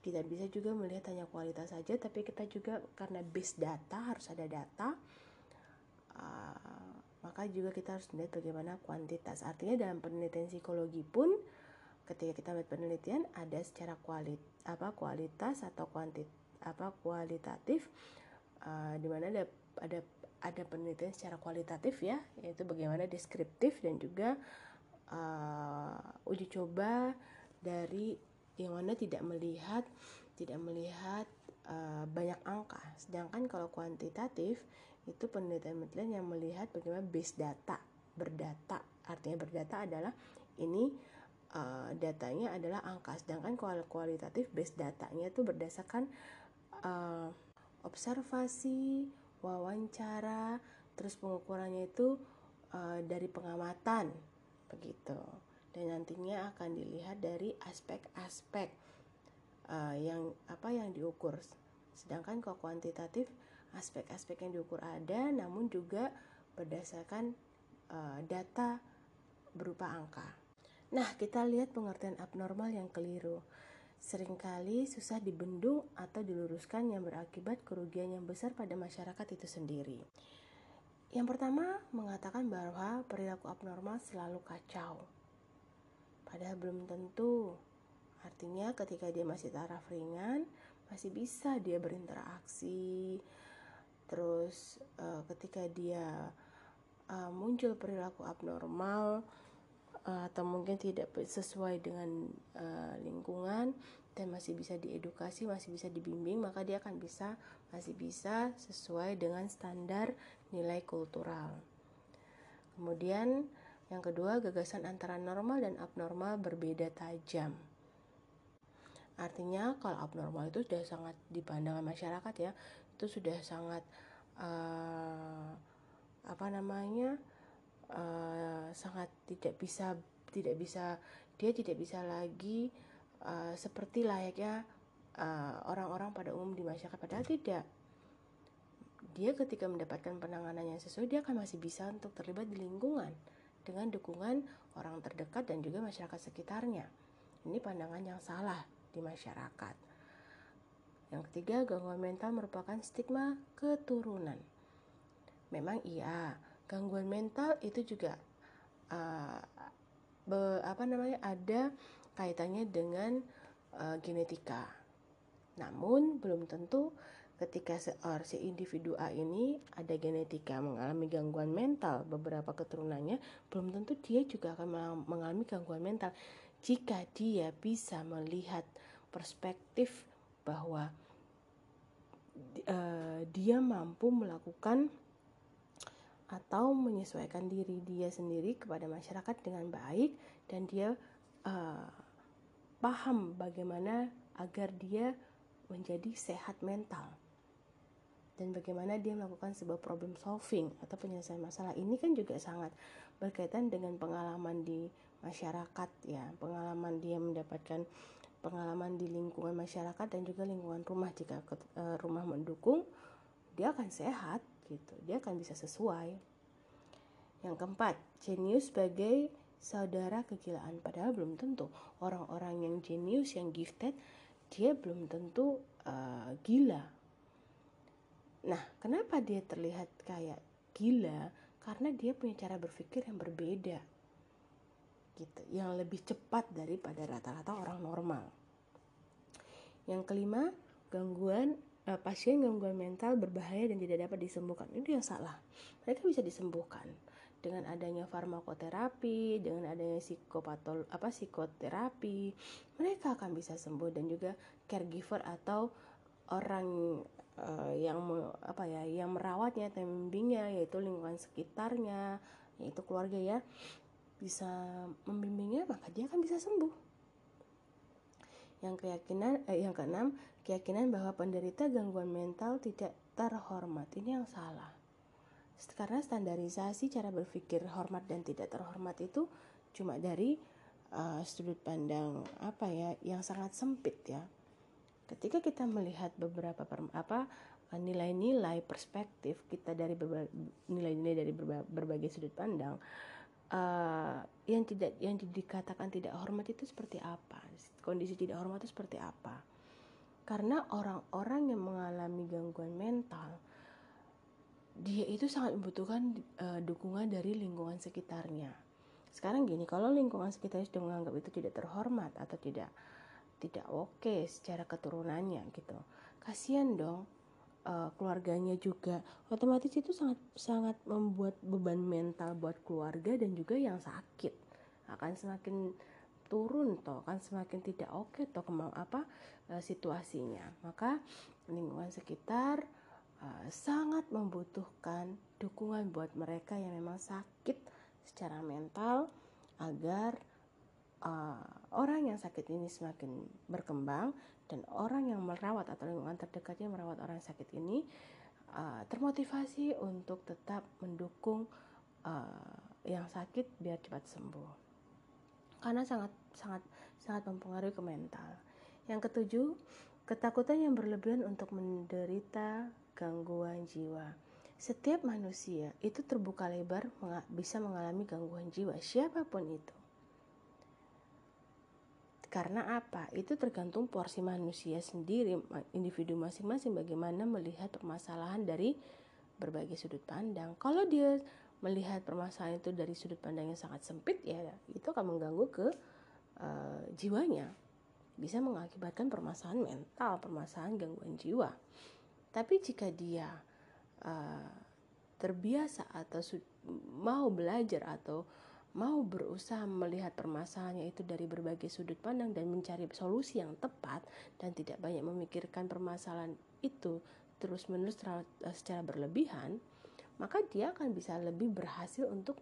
kita bisa juga melihat hanya kualitas saja tapi kita juga karena base data harus ada data uh, maka juga kita harus melihat bagaimana kuantitas artinya dalam penelitian psikologi pun ketika kita lihat penelitian ada secara kualit apa kualitas atau kuantit apa kualitatif uh, di mana ada ada ada penelitian secara kualitatif ya yaitu bagaimana deskriptif dan juga uh, uji coba dari yang mana tidak melihat tidak melihat uh, banyak angka. Sedangkan kalau kuantitatif itu penelitian-penelitian yang melihat bagaimana base data berdata. Artinya berdata adalah ini uh, datanya adalah angka. Sedangkan kualitatif base datanya itu berdasarkan uh, observasi wawancara terus pengukurannya itu uh, dari pengamatan. Begitu. Dan nantinya akan dilihat dari aspek-aspek uh, yang apa yang diukur. Sedangkan kalau kuantitatif aspek-aspek yang diukur ada namun juga berdasarkan uh, data berupa angka Nah, kita lihat pengertian abnormal yang keliru. Seringkali susah dibendung atau diluruskan yang berakibat kerugian yang besar pada masyarakat itu sendiri. Yang pertama, mengatakan bahwa perilaku abnormal selalu kacau. Padahal belum tentu. Artinya ketika dia masih taraf ringan, masih bisa dia berinteraksi. Terus uh, ketika dia uh, muncul perilaku abnormal, atau mungkin tidak sesuai dengan uh, lingkungan dan masih bisa diedukasi, masih bisa dibimbing, maka dia akan bisa masih bisa sesuai dengan standar nilai kultural. Kemudian yang kedua, gagasan antara normal dan abnormal berbeda tajam. Artinya kalau abnormal itu sudah sangat dipandang masyarakat ya, itu sudah sangat uh, apa namanya? Uh, sangat tidak bisa tidak bisa dia tidak bisa lagi uh, seperti layaknya eh, orang-orang pada umum di masyarakat. Padahal tidak. Dia ketika mendapatkan penanganan yang sesuai dia akan masih bisa untuk terlibat di lingkungan dengan dukungan orang terdekat dan juga masyarakat sekitarnya. Ini pandangan yang salah di masyarakat. Yang ketiga gangguan mental merupakan stigma keturunan. Memang iya gangguan mental itu juga uh, be, apa namanya ada kaitannya dengan uh, genetika. Namun belum tentu ketika seorang si individu A ini ada genetika mengalami gangguan mental beberapa keturunannya belum tentu dia juga akan mengalami gangguan mental jika dia bisa melihat perspektif bahwa uh, dia mampu melakukan atau menyesuaikan diri dia sendiri kepada masyarakat dengan baik dan dia uh, paham bagaimana agar dia menjadi sehat mental dan bagaimana dia melakukan sebuah problem solving atau penyelesaian masalah. Ini kan juga sangat berkaitan dengan pengalaman di masyarakat ya pengalaman dia mendapatkan pengalaman di lingkungan masyarakat dan juga lingkungan rumah. Jika uh, rumah mendukung dia akan sehat begitu dia akan bisa sesuai. Yang keempat jenius sebagai saudara kegilaan. Padahal belum tentu orang-orang yang jenius yang gifted dia belum tentu uh, gila. Nah kenapa dia terlihat kayak gila? Karena dia punya cara berpikir yang berbeda. Gitu. Yang lebih cepat daripada rata-rata orang normal. Yang kelima gangguan uh, pasien gangguan mental berbahaya dan tidak dapat disembuhkan. Itu yang salah. Mereka bisa disembuhkan dengan adanya farmakoterapi, dengan adanya psikopatol apa psikoterapi, mereka akan bisa sembuh dan juga caregiver atau orang uh, yang apa ya yang merawatnya membimbingnya yaitu lingkungan sekitarnya yaitu keluarga ya bisa membimbingnya maka dia akan bisa sembuh yang keyakinan eh, yang keenam keyakinan bahwa penderita gangguan mental tidak terhormat. Ini yang salah. Karena standarisasi cara berpikir hormat dan tidak terhormat itu cuma dari uh, sudut pandang apa ya yang sangat sempit ya. Ketika kita melihat beberapa per, apa nilai-nilai perspektif kita dari nilai-nilai dari berbagai sudut pandang uh, yang tidak yang dikatakan tidak hormat itu seperti apa kondisi tidak hormat itu seperti apa? Karena orang-orang yang mengalami gangguan mental dia itu sangat membutuhkan uh, dukungan dari lingkungan sekitarnya. Sekarang gini kalau lingkungan sekitarnya sudah menganggap itu tidak terhormat atau tidak tidak oke okay secara keturunannya gitu kasihan dong uh, keluarganya juga. Otomatis itu sangat sangat membuat beban mental buat keluarga dan juga yang sakit akan semakin turun toh kan semakin tidak oke okay, toh kemau apa uh, situasinya. Maka lingkungan sekitar uh, sangat membutuhkan dukungan buat mereka yang memang sakit secara mental agar uh, orang yang sakit ini semakin berkembang dan orang yang merawat atau lingkungan terdekatnya merawat orang sakit ini uh, termotivasi untuk tetap mendukung uh, yang sakit biar cepat sembuh. Karena sangat sangat sangat mempengaruhi ke mental yang ketujuh ketakutan yang berlebihan untuk menderita gangguan jiwa setiap manusia itu terbuka lebar bisa mengalami gangguan jiwa siapa pun itu karena apa? Itu tergantung porsi manusia sendiri, individu masing-masing bagaimana melihat permasalahan dari berbagai sudut pandang. Kalau dia melihat permasalahan itu dari sudut pandang yang sangat sempit ya itu akan mengganggu ke uh, jiwanya. Bisa mengakibatkan permasalahan mental, permasalahan gangguan jiwa. Tapi jika dia uh, terbiasa atau mau belajar atau mau berusaha melihat permasalahannya itu dari berbagai sudut pandang dan mencari solusi yang tepat dan tidak banyak memikirkan permasalahan itu terus-menerus secara berlebihan, maka dia akan bisa lebih berhasil untuk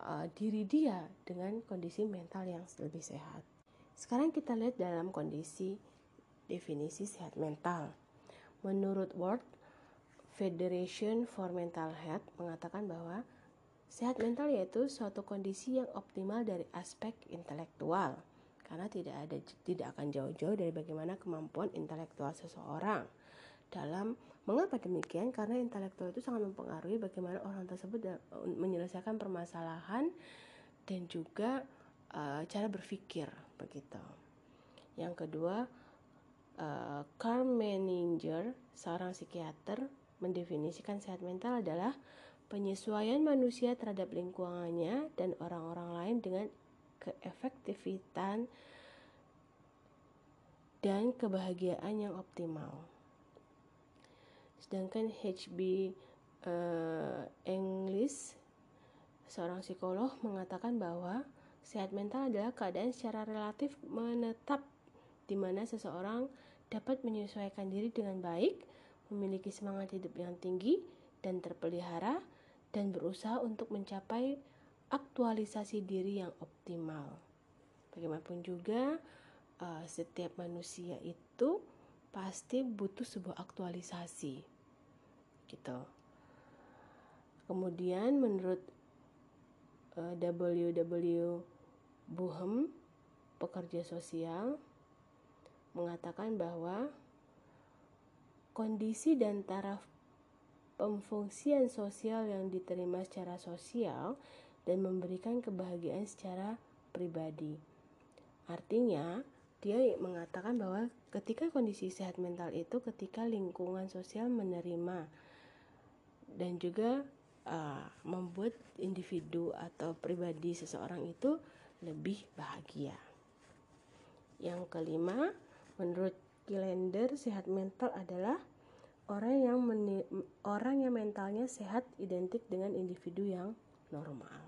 uh, diri dia dengan kondisi mental yang lebih sehat. Sekarang kita lihat dalam kondisi definisi sehat mental. Menurut World Federation for Mental Health mengatakan bahwa Sehat mental yaitu suatu kondisi yang optimal dari aspek intelektual karena tidak ada tidak akan jauh-jauh dari bagaimana kemampuan intelektual seseorang. Dalam mengapa demikian? Karena intelektual itu sangat mempengaruhi bagaimana orang tersebut menyelesaikan permasalahan dan juga uh, cara berpikir begitu. Yang kedua, uh, Carl Menninger, seorang psikiater, mendefinisikan sehat mental adalah penyesuaian manusia terhadap lingkungannya dan orang-orang lain dengan keefektifan dan kebahagiaan yang optimal. Sedangkan HB uh, English, seorang psikolog mengatakan bahwa sehat mental adalah keadaan secara relatif menetap di mana seseorang dapat menyesuaikan diri dengan baik, memiliki semangat hidup yang tinggi dan terpelihara, dan berusaha untuk mencapai aktualisasi diri yang optimal. Bagaimanapun juga, uh, setiap manusia itu pasti butuh sebuah aktualisasi, gitu. Kemudian menurut uh, WW Buhem, pekerja sosial, mengatakan bahwa kondisi dan taraf pemfungsian sosial yang diterima secara sosial dan memberikan kebahagiaan secara pribadi. Artinya, dia mengatakan bahwa ketika kondisi sehat mental itu ketika lingkungan sosial menerima dan juga uh, membuat individu atau pribadi seseorang itu lebih bahagia. Yang kelima, menurut Kilender, sehat mental adalah orang yang orang yang mentalnya sehat identik dengan individu yang normal.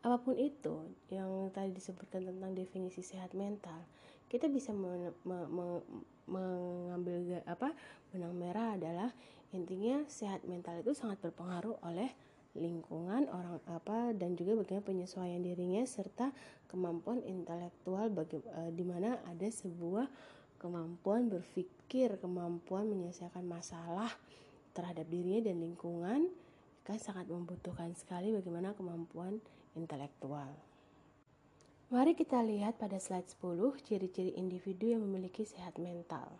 Apa pun itu yang tadi disebutkan tentang definisi sehat mental, kita bisa me me me mengambil apa benang merah adalah intinya sehat mental itu sangat berpengaruh oleh lingkungan orang apa dan juga bagaimana penyesuaian dirinya serta kemampuan intelektual bagi e, di mana ada sebuah kemampuan berpikir, kemampuan menyelesaikan masalah terhadap dirinya dan lingkungan kan sangat membutuhkan sekali bagaimana kemampuan intelektual. Mari kita lihat pada slide 10 ciri-ciri individu yang memiliki sehat mental.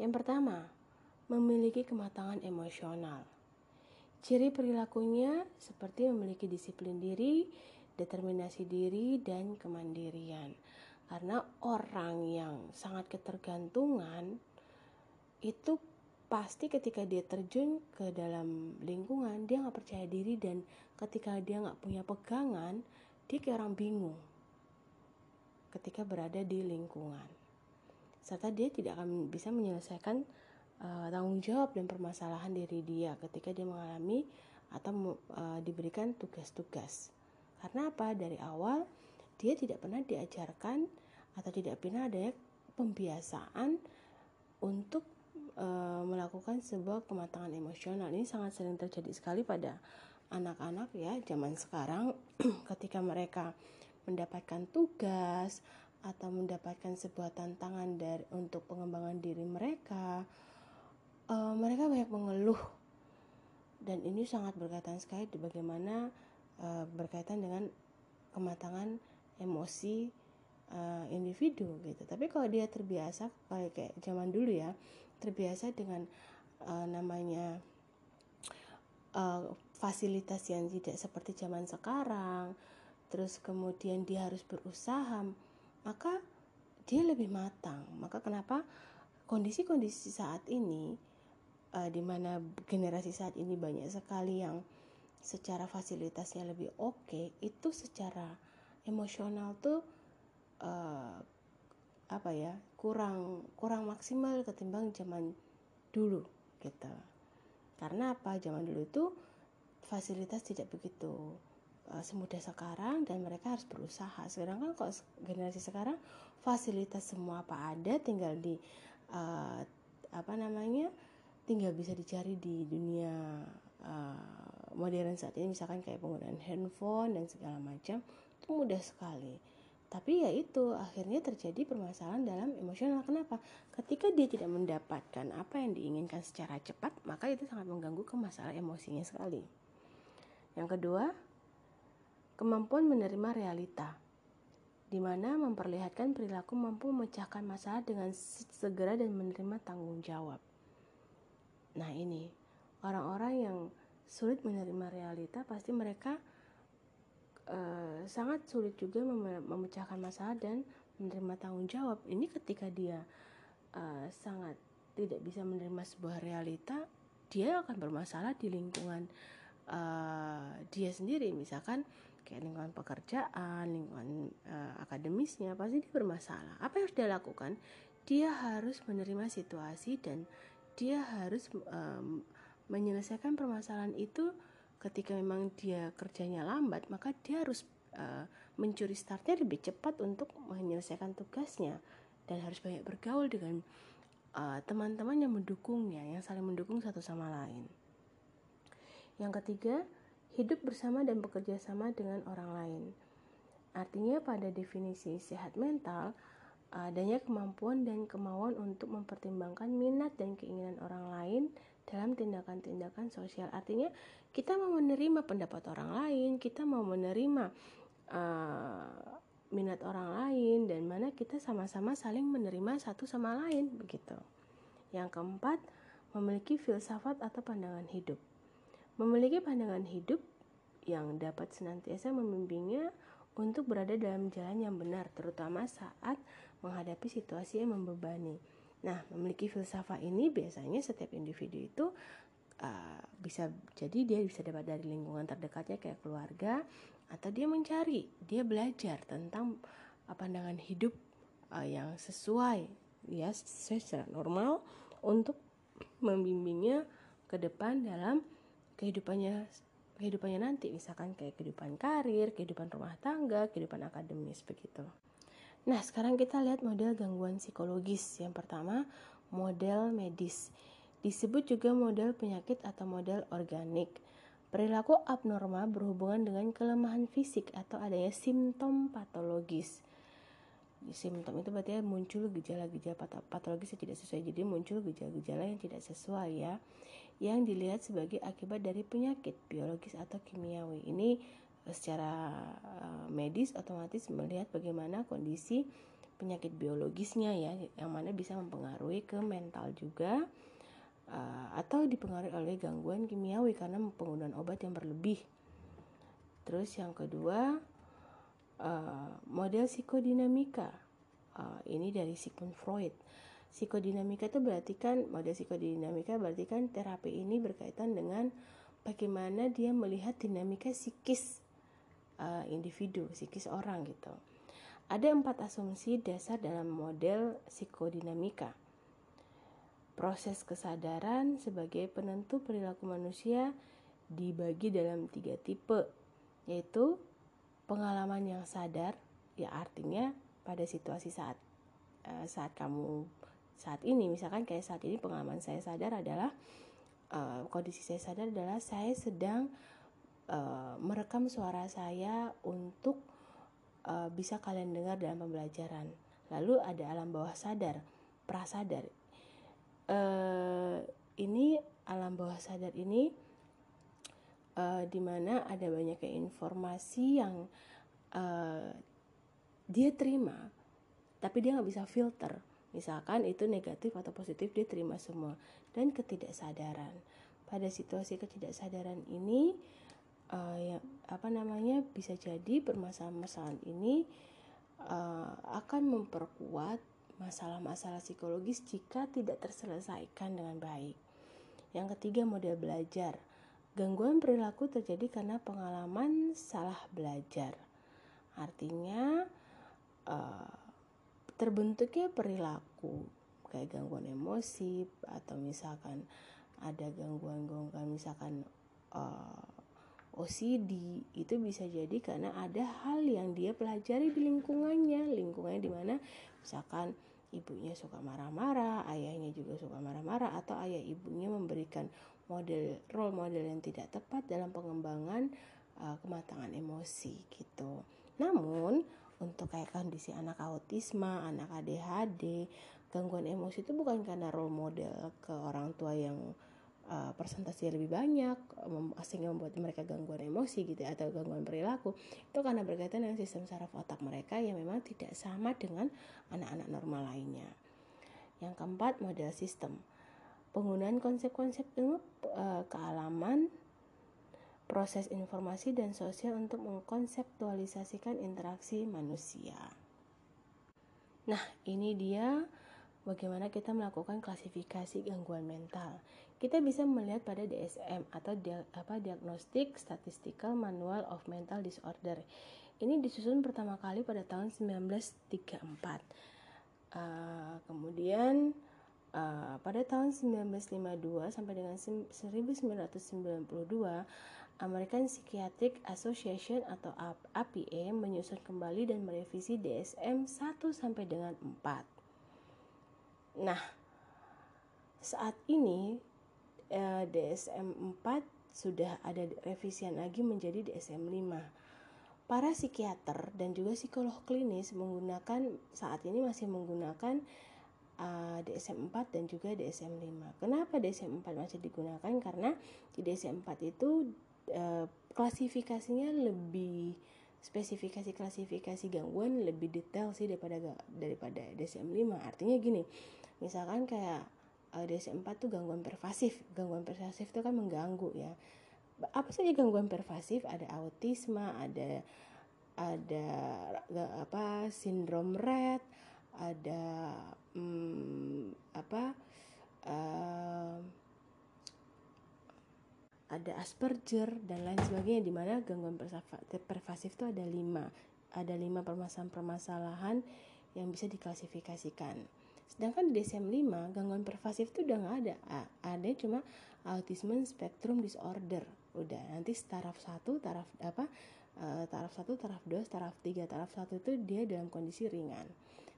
Yang pertama, memiliki kematangan emosional. Ciri perilakunya seperti memiliki disiplin diri, determinasi diri, dan kemandirian. Karena orang yang sangat ketergantungan itu pasti ketika dia terjun ke dalam lingkungan dia nggak percaya diri dan ketika dia nggak punya pegangan dia kayak orang bingung ketika berada di lingkungan serta dia tidak akan bisa menyelesaikan uh, tanggung jawab dan permasalahan diri dia ketika dia mengalami atau uh, diberikan tugas-tugas. Karena apa? Dari awal dia tidak pernah diajarkan atau tidak pernah ada pembiasaan untuk uh, melakukan sebuah kematangan emosional. Ini sangat sering terjadi sekali pada anak-anak ya zaman sekarang [clears throat] ketika mereka mendapatkan tugas atau mendapatkan sebuah tantangan dari untuk pengembangan diri mereka uh, mereka banyak mengeluh dan ini sangat berkaitan sekali di bagaimana uh, berkaitan dengan kematangan emosi uh, individu gitu. Tapi kalau dia terbiasa kayak kayak zaman dulu ya, terbiasa dengan uh, namanya uh, fasilitas yang tidak seperti zaman sekarang, terus kemudian dia harus berusaha, maka dia lebih matang. Maka kenapa kondisi-kondisi saat ini uh, di mana generasi saat ini banyak sekali yang secara fasilitasnya lebih oke okay, itu secara emosional tuh uh, apa ya kurang kurang maksimal ketimbang zaman dulu gitu. Karena apa? Zaman dulu itu fasilitas tidak begitu uh, semudah sekarang dan mereka harus berusaha. Sekarang kan kok generasi sekarang fasilitas semua apa ada tinggal di uh, apa namanya tinggal bisa dicari di dunia uh, modern saat ini. Misalkan kayak penggunaan handphone dan segala macam itu mudah sekali. Tapi ya itu akhirnya terjadi permasalahan dalam emosional. Kenapa? Ketika dia tidak mendapatkan apa yang diinginkan secara cepat maka itu sangat mengganggu ke masalah emosinya sekali. Yang kedua kemampuan menerima realita di mana memperlihatkan perilaku mampu memecahkan masalah dengan segera dan menerima tanggung jawab Nah, ini orang-orang yang sulit menerima realita pasti mereka uh, sangat sulit juga mem memecahkan masalah dan menerima tanggung jawab. Ini ketika dia uh, sangat tidak bisa menerima sebuah realita, dia akan bermasalah di lingkungan uh, dia sendiri. Misalkan kayak lingkungan pekerjaan, lingkungan uh, akademisnya pasti dia bermasalah. Apa yang harus dia lakukan? Dia harus menerima situasi dan dia harus um, menyelesaikan permasalahan itu ketika memang dia kerjanya lambat maka dia harus uh, mencuri startnya lebih cepat untuk menyelesaikan tugasnya dan harus banyak bergaul dengan uh, teman-teman uh, yang mendukungnya yang saling mendukung satu sama lain. Yang ketiga hidup bersama dan bekerja sama dengan orang lain. Artinya pada definisi sehat mental adanya kemampuan dan kemauan untuk mempertimbangkan minat dan keinginan orang lain dalam tindakan-tindakan sosial. Artinya, kita mau menerima pendapat orang lain, kita mau menerima uh, minat orang lain, dan mana kita sama-sama saling menerima satu sama lain, begitu. Yang keempat, memiliki filsafat atau pandangan hidup. Memiliki pandangan hidup yang dapat senantiasa membimbingnya untuk berada dalam jalan yang benar, terutama saat menghadapi situasi yang membebani. Nah, memiliki filsafat ini biasanya setiap individu itu uh, bisa jadi dia bisa dapat dari lingkungan terdekatnya kayak keluarga atau dia mencari, dia belajar tentang uh, pandangan hidup uh, yang sesuai ya secara normal untuk membimbingnya ke depan dalam kehidupannya kehidupannya nanti misalkan kayak kehidupan karir, kehidupan rumah tangga, kehidupan akademis begitu. Nah, sekarang kita lihat model gangguan psikologis. Yang pertama, model medis. Disebut juga model penyakit atau model organik. Perilaku abnormal berhubungan dengan kelemahan fisik atau adanya simptom patologis. Simptom itu berarti muncul gejala-gejala patologis yang tidak sesuai. Jadi muncul gejala-gejala yang tidak sesuai ya. Yang dilihat sebagai akibat dari penyakit biologis atau kimiawi. Ini secara uh, medis otomatis melihat bagaimana kondisi penyakit biologisnya ya yang mana bisa mempengaruhi ke mental juga uh, atau dipengaruhi oleh gangguan kimiawi karena penggunaan obat yang berlebih. Terus yang kedua uh, model psikodinamika ini dari Sigmund Freud. Psikodinamika itu berarti kan model psikodinamika berarti kan terapi ini berkaitan dengan bagaimana dia melihat dinamika psikis uh, individu, psikis orang gitu. Ada empat asumsi dasar dalam model psikodinamika. Proses kesadaran sebagai penentu perilaku manusia dibagi dalam tiga tipe, yaitu pengalaman yang sadar, ya artinya pada situasi saat uh, saat kamu saat ini, misalkan kayak saat ini pengalaman saya sadar adalah uh, kondisi saya sadar adalah saya sedang uh, merekam suara saya untuk uh, bisa kalian dengar dalam pembelajaran. Lalu ada alam bawah sadar, prasadar. Uh, ini alam bawah sadar ini uh, di mana ada banyak informasi yang uh, dia terima, tapi dia nggak bisa filter. Misalkan itu negatif atau positif dia terima semua dan ketidaksadaran. Pada situasi ketidaksadaran ini uh, ya apa namanya bisa jadi permasalahan-permasalahan ini uh, akan memperkuat masalah-masalah psikologis jika tidak terselesaikan dengan baik. Yang ketiga model belajar. Gangguan perilaku terjadi karena pengalaman salah belajar. Artinya uh, terbentuknya perilaku kayak gangguan emosi atau misalkan ada gangguan-gangguan misalkan uh, OCD itu bisa jadi karena ada hal yang dia pelajari di lingkungannya. Lingkungannya di mana? Misalkan ibunya suka marah-marah ayahnya juga suka marah-marah atau ayah ibunya memberikan model role model yang tidak tepat dalam pengembangan uh, kematangan emosi gitu. Namun untuk kayak kondisi anak autisme anak ADHD gangguan emosi itu bukan karena role model ke orang tua yang uh, persentase lebih banyak sehingga membuat mereka gangguan emosi gitu ya, atau gangguan perilaku itu karena berkaitan dengan sistem saraf otak mereka yang memang tidak sama dengan anak-anak normal lainnya. Yang keempat model sistem penggunaan konsep-konsep ilmu uh, kealaman proses informasi dan sosial untuk mengkonseptualisasikan interaksi manusia. Nah, ini dia bagaimana kita melakukan klasifikasi gangguan mental. Kita bisa melihat pada DSM atau dia, apa Diagnostic Statistical Manual of Mental Disorder. Ini disusun pertama kali pada tahun 1934. Uh, kemudian uh, pada tahun 1952 sampai dengan 1992 American Psychiatric Association atau APA menyusun kembali dan merevisi DSM 1 sampai dengan 4. Nah, saat ini eh, DSM 4 sudah ada revisian lagi menjadi DSM 5. Para psikiater dan juga psikolog klinis menggunakan saat ini masih menggunakan uh, eh, DSM 4 dan juga DSM 5. Kenapa DSM 4 masih digunakan? Karena di DSM 4 itu uh, klasifikasinya lebih spesifikasi klasifikasi gangguan lebih detail sih daripada daripada DSM 5. Artinya gini, misalkan kayak uh, DSM 4 tuh gangguan pervasif. Gangguan pervasif itu kan mengganggu ya. Apa saja gangguan pervasif? Ada autisme ada ada apa sindrom Rett ada hmm, apa uh, ada Asperger dan lain sebagainya di mana gangguan pervasif itu ada lima. Ada lima permasalahan-permasalahan yang bisa diklasifikasikan sedangkan di DSM-5 gangguan pervasif itu udah nggak ada. Ada cuma autism spectrum disorder. Udah nanti taraf satu taraf apa uh, taraf satu taraf dua taraf tiga taraf satu itu dia dalam kondisi ringan.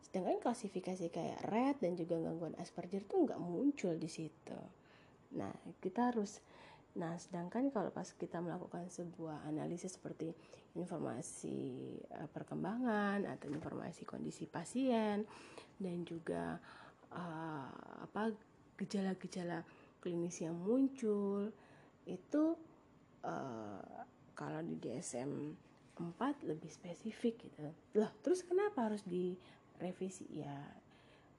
Sedangkan klasifikasi kayak red dan juga gangguan Asperger itu nggak muncul di situ. Nah kita harus nah sedangkan kalau pas kita melakukan sebuah analisis seperti informasi uh, perkembangan atau informasi kondisi pasien dan juga uh, apa gejala-gejala klinis yang muncul itu uh, kalau di DSM 4 lebih spesifik gitu. Loh terus kenapa harus di revisi ya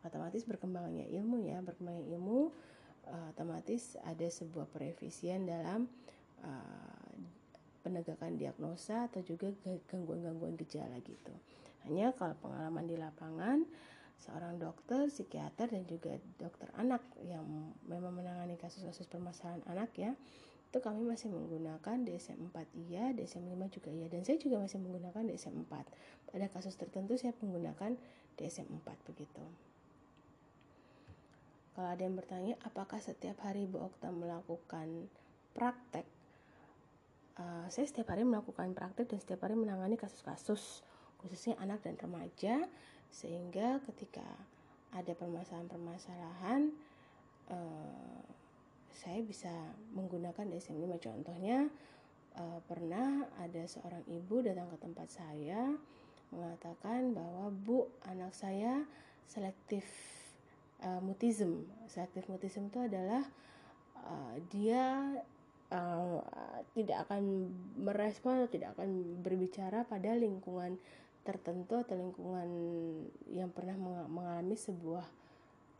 otomatis berkembangnya ilmu ya berkembangnya ilmu uh, otomatis ada sebuah perevisian dalam uh, penegakan diagnosa atau juga gangguan-gangguan gejala gitu. Hanya kalau pengalaman di lapangan seorang dokter, psikiater dan juga dokter anak yang memang menangani kasus-kasus permasalahan anak ya itu kami masih menggunakan DSM 4 iya, DSM 5 juga iya. Dan saya juga masih menggunakan DSM 4 pada kasus tertentu saya menggunakan DSM 4 begitu. Kalau ada yang bertanya, apakah setiap hari Bu Okta melakukan praktek? Uh, saya setiap hari melakukan praktek dan setiap hari menangani kasus-kasus khususnya anak dan remaja sehingga ketika ada permasalahan-permasalahan uh, saya bisa menggunakan DSM-5 contohnya uh, pernah ada seorang ibu datang ke tempat saya mengatakan bahwa bu anak saya selektif uh, mutism. Selektif mutism itu adalah uh, dia uh, tidak akan merespon atau tidak akan berbicara pada lingkungan tertentu atau lingkungan yang pernah mengalami sebuah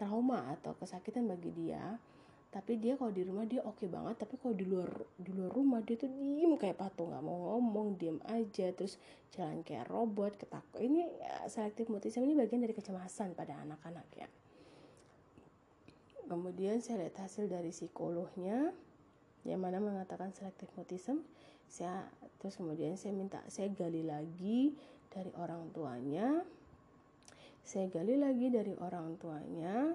trauma atau kesakitan bagi dia. Tapi dia kalau di rumah dia oke okay banget tapi kalau di luar di luar rumah dia tuh diem kayak patung nggak mau ngomong diem aja terus jalan kayak robot ketakut ini ya, selektif mutisme ini bagian dari kecemasan pada anak-anak ya kemudian saya lihat hasil dari psikolognya yang mana mengatakan selektif mutisme saya terus kemudian saya minta saya gali lagi dari orang tuanya saya gali lagi dari orang tuanya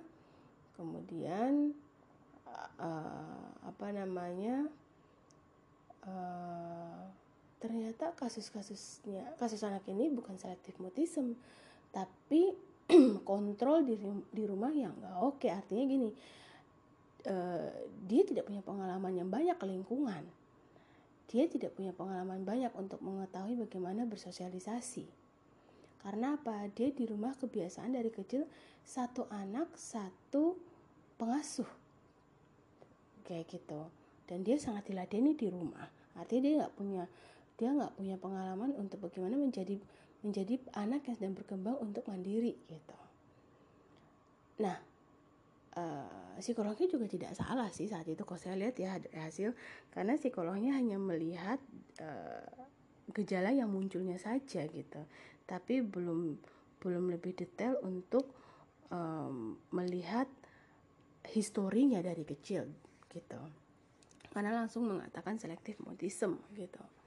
kemudian uh, apa namanya uh, ternyata kasus-kasusnya kasus anak ini bukan selektif mutism tapi [clears throat] kontrol di di rumah yang nggak oke. Artinya gini uh, dia tidak punya pengalaman yang banyak ke lingkungan. Dia tidak punya pengalaman banyak untuk mengetahui bagaimana bersosialisasi. Karena apa? Dia di rumah kebiasaan dari kecil satu anak satu pengasuh. Kayak gitu. Dan dia sangat diladeni di rumah. Artinya dia nggak punya dia nggak punya pengalaman untuk bagaimana menjadi menjadi anak yang sedang berkembang untuk mandiri gitu. Nah uh, psikolognya juga tidak salah sih saat itu kalau saya lihat ya hasil karena psikolognya hanya melihat uh, gejala yang munculnya saja gitu. Tapi belum belum lebih detail untuk um, melihat historinya dari kecil gitu. Karena langsung mengatakan selektif mutism gitu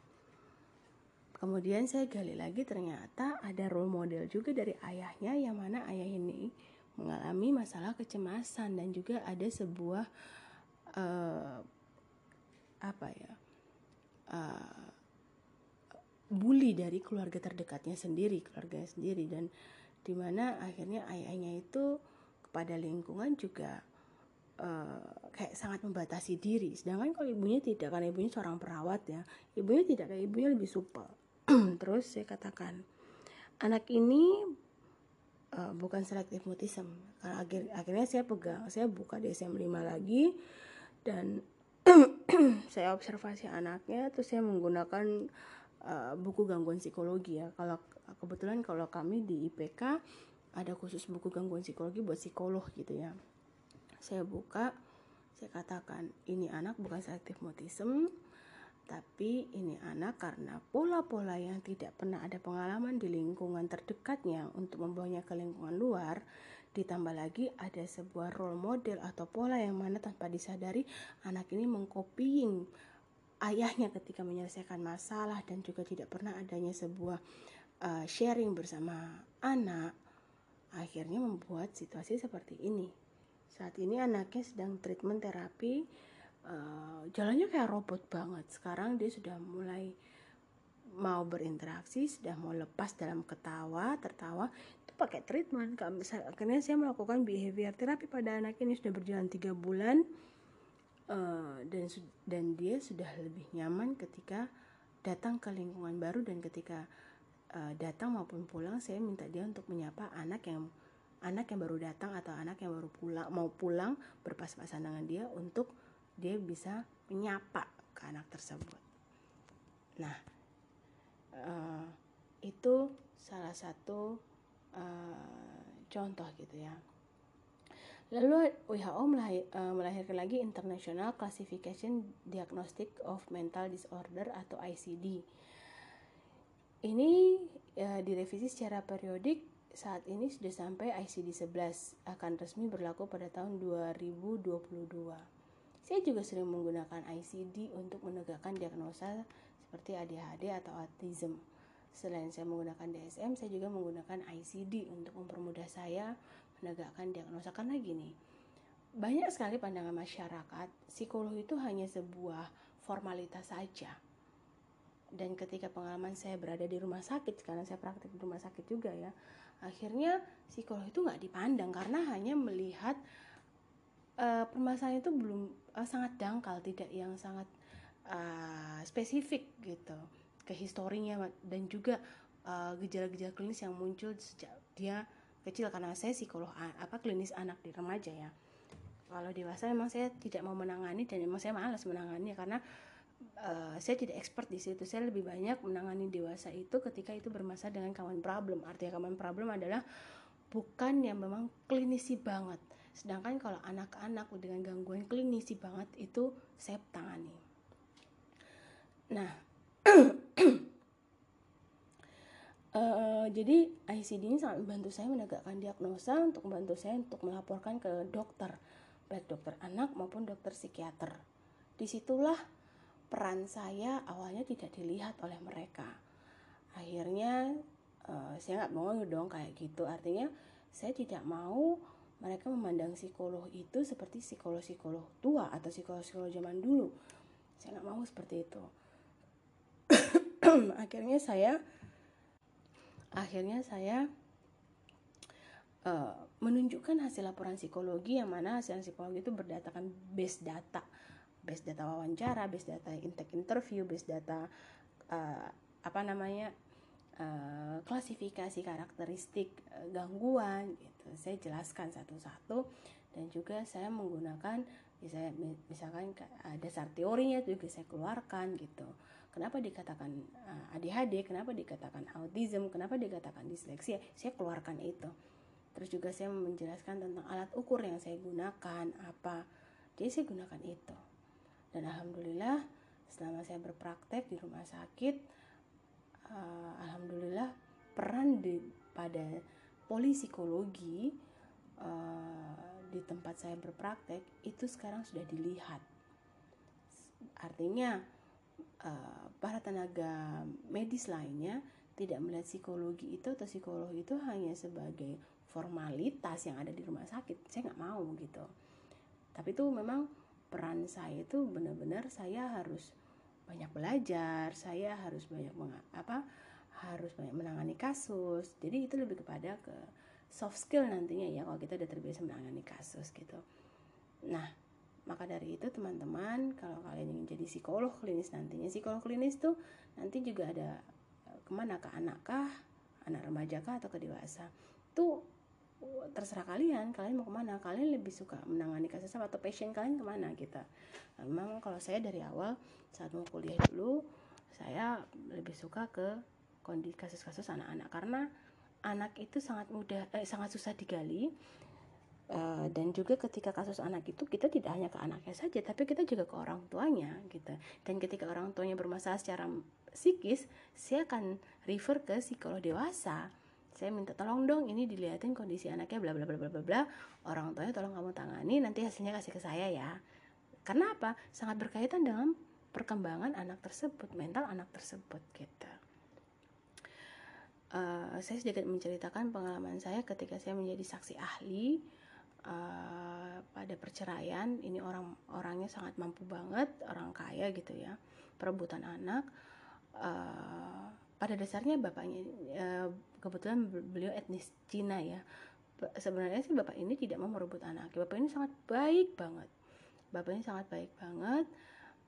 kemudian saya gali lagi ternyata ada role model juga dari ayahnya yang mana ayah ini mengalami masalah kecemasan dan juga ada sebuah uh, apa ya uh, bully dari keluarga terdekatnya sendiri keluarganya sendiri. Dan di mana akhirnya ayahnya itu kepada lingkungan juga uh, kayak sangat membatasi diri. Sedangkan kalau ibunya tidak karena ibunya seorang perawat ya ibunya tidak kayak ibunya lebih supel [clears throat] terus saya katakan anak ini uh, bukan selektif mutism. Karena akhir, akhirnya saya pegang saya buka DSM 5 lagi dan [clears throat] saya observasi anaknya terus saya menggunakan uh, buku gangguan psikologi ya. Kalau kebetulan kalau kami di IPK ada khusus buku gangguan psikologi buat psikolog gitu ya. Saya buka saya katakan ini anak bukan selektif mutism tapi ini anak karena pola-pola yang tidak pernah ada pengalaman di lingkungan terdekatnya untuk membawanya ke lingkungan luar ditambah lagi ada sebuah role model atau pola yang mana tanpa disadari anak ini mengcopying ayahnya ketika menyelesaikan masalah dan juga tidak pernah adanya sebuah uh, sharing bersama anak akhirnya membuat situasi seperti ini. Saat ini anaknya sedang treatment terapi uh, jalannya kayak robot banget. Sekarang dia sudah mulai mau berinteraksi sudah mau lepas dalam ketawa tertawa. Itu pakai treatment akhirnya saya melakukan behavior terapi pada anak ini sudah berjalan tiga bulan uh, dan dan dia sudah lebih nyaman ketika datang ke lingkungan baru dan ketika uh, datang maupun pulang saya minta dia untuk menyapa anak yang anak yang baru datang atau anak yang baru pulang mau pulang berpas-pasan dengan dia untuk dia bisa menyapa ke anak tersebut. Nah, uh, itu salah satu uh, contoh gitu ya. Lalu WHO uh, melahirkan lagi International Classification Diagnostic of Mental Disorder atau ICD. Ini uh, direvisi secara periodik saat ini sudah sampai ICD 11 akan resmi berlaku pada tahun 2022. Saya juga sering menggunakan ICD untuk menegakkan diagnosa seperti ADHD atau autism. Selain saya menggunakan DSM, saya juga menggunakan ICD untuk mempermudah saya menegakkan diagnosa karena gini. Banyak sekali pandangan masyarakat, psikolog itu hanya sebuah formalitas saja. Dan ketika pengalaman saya berada di rumah sakit, karena saya praktik di rumah sakit juga ya, akhirnya psikolog itu nggak dipandang karena hanya melihat uh, permasalahan itu belum uh, sangat dangkal tidak yang sangat uh, spesifik gitu ke historinya dan juga gejala-gejala uh, klinis yang muncul sejak dia kecil karena saya psikolog apa klinis anak di remaja ya kalau dewasa memang saya tidak mau menangani dan memang saya malas menangani karena uh, saya tidak expert di situ. Saya lebih banyak menangani dewasa itu ketika itu bermasalah dengan common problem. Artinya common problem adalah bukan yang memang klinisi banget. Sedangkan kalau anak-anak dengan gangguan klinisi banget itu saya tangani. Nah, uh, [clears throat] jadi ICD ini sangat membantu saya menegakkan diagnosa untuk membantu saya untuk melaporkan ke dokter, baik dokter anak maupun dokter psikiater. Di situlah peran saya awalnya tidak dilihat oleh mereka. Akhirnya uh, saya nggak mau dong kayak gitu. Artinya saya tidak mau mereka memandang psikolog itu seperti psikolog-psikolog tua atau psikolog-psikolog zaman dulu. Saya nggak mau seperti itu. [clears throat] akhirnya saya akhirnya saya uh, menunjukkan hasil laporan psikologi yang mana hasil psikologi itu berdasarkan base data base data wawancara, base data intake interview, base data uh, apa namanya uh, klasifikasi karakteristik uh, gangguan gitu. Saya jelaskan satu-satu dan juga saya menggunakan misalnya misalkan uh, dasar teorinya juga saya keluarkan gitu. Kenapa dikatakan ADHD, kenapa dikatakan autism, kenapa dikatakan disleksia, saya keluarkan itu. Terus juga saya menjelaskan tentang alat ukur yang saya gunakan apa. Jadi saya gunakan itu dan alhamdulillah selama saya berpraktek di rumah sakit uh, alhamdulillah peran di pada polipsikologi uh, di tempat saya berpraktek itu sekarang sudah dilihat. Artinya uh, para tenaga medis lainnya tidak melihat psikologi itu atau psikolog itu hanya sebagai formalitas yang ada di rumah sakit. Saya nggak mau gitu. Tapi itu memang peran saya itu benar-benar saya harus banyak belajar saya harus banyak apa harus banyak menangani kasus. Jadi itu lebih kepada ke soft skill nantinya ya kalau kita udah terbiasa menangani kasus gitu. Nah maka dari itu teman-teman kalau kalian ingin jadi psikolog klinis nantinya psikolog klinis tuh nanti juga ada eh, ke mana ke anak kah anak remaja kah atau ke dewasa tuh terserah kalian kalian mau ke mana kalian lebih suka menangani kasus apa atau passion kalian ke mana kita nah, memang kalau saya dari awal saat mau kuliah dulu saya lebih suka ke kondisi kasus-kasus anak-anak. Karena anak itu sangat mudah eh, sangat susah digali Uh, dan juga ketika kasus anak itu kita tidak hanya ke anaknya saja tapi kita juga ke orang tuanya gitu. Dan ketika orang tuanya bermasalah secara psikis saya akan refer ke psikolog dewasa saya minta tolong dong ini dilihatin kondisi anaknya bla bla bla bla bla orang tuanya tolong kamu tangani nanti hasilnya kasih ke saya ya. Karena apa? Sangat berkaitan dengan perkembangan anak tersebut mental anak tersebut gitu. Uh, saya sedikit menceritakan pengalaman saya ketika saya menjadi saksi ahli uh, pada perceraian. Ini orang orangnya sangat mampu banget orang kaya gitu ya perebutan anak. Uh, pada dasarnya bapaknya uh, kebetulan beliau etnis Cina ya. Sebenarnya sih bapak ini tidak mau merebut anak bapak ini sangat baik banget. Bapak ini sangat baik banget.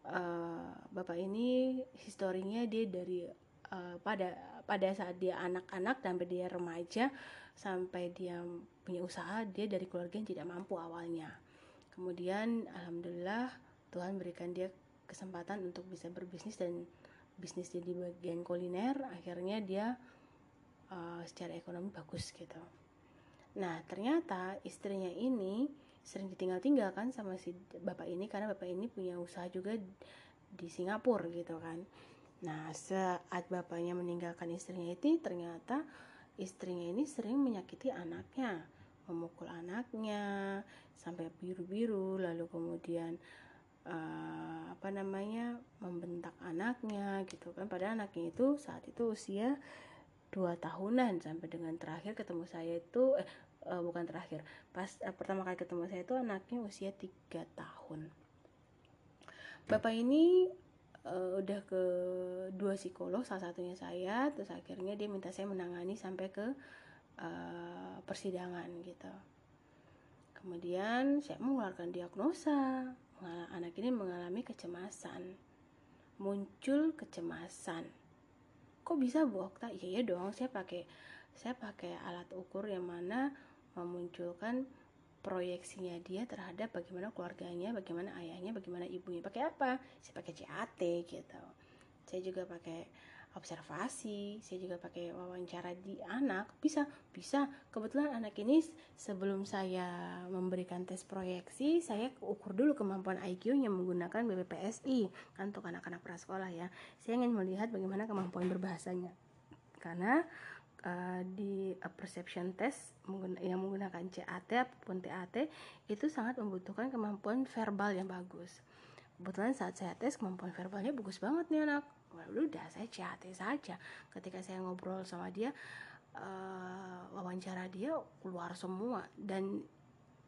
Uh, bapak ini historinya dia dari uh, pada pada saat dia anak-anak sampai dia remaja sampai dia punya usaha dia dari keluarga yang tidak mampu awalnya. Kemudian alhamdulillah Tuhan berikan dia kesempatan untuk bisa berbisnis dan bisnis di bagian kuliner akhirnya dia uh, secara ekonomi bagus gitu. Nah ternyata istrinya ini sering ditinggal-tinggal kan sama si bapak ini karena bapak ini punya usaha juga di Singapura gitu kan. Nah saat bapaknya meninggalkan istrinya itu ternyata istrinya ini sering menyakiti anaknya memukul anaknya sampai biru-biru lalu kemudian uh, apa namanya membentak anaknya gitu kan. Pada anaknya itu saat itu usia dua tahunan sampai dengan terakhir ketemu saya itu eh uh, bukan terakhir. Pas uh, pertama kali ketemu saya itu anaknya usia tiga tahun. Bapak ini uh, udah ke dua psikolog salah satunya saya. Terus akhirnya dia minta saya menangani sampai ke uh, persidangan gitu. Kemudian saya mengeluarkan diagnosa anak ini mengalami kecemasan muncul kecemasan kok bisa Bu Okta iya, iya dong saya pakai saya pakai alat ukur yang mana memunculkan proyeksinya dia terhadap bagaimana keluarganya, bagaimana ayahnya, bagaimana ibunya. Pakai apa? Saya pakai CAT gitu. Saya juga pakai observasi, saya juga pakai wawancara di anak. Bisa, bisa. Kebetulan anak ini sebelum saya memberikan tes proyeksi, saya ukur dulu kemampuan IQ-nya menggunakan BPPSI kan untuk anak-anak prasekolah ya. Saya ingin melihat bagaimana kemampuan berbahasanya. Karena uh, di uh, perception test yang menggunakan CAT ataupun TAT itu sangat membutuhkan kemampuan verbal yang bagus. Kebetulan saat saya tes kemampuan verbalnya bagus banget nih anak. Lalu udah saya CAT saja. Ketika saya ngobrol sama dia, uh, wawancara dia keluar semua dan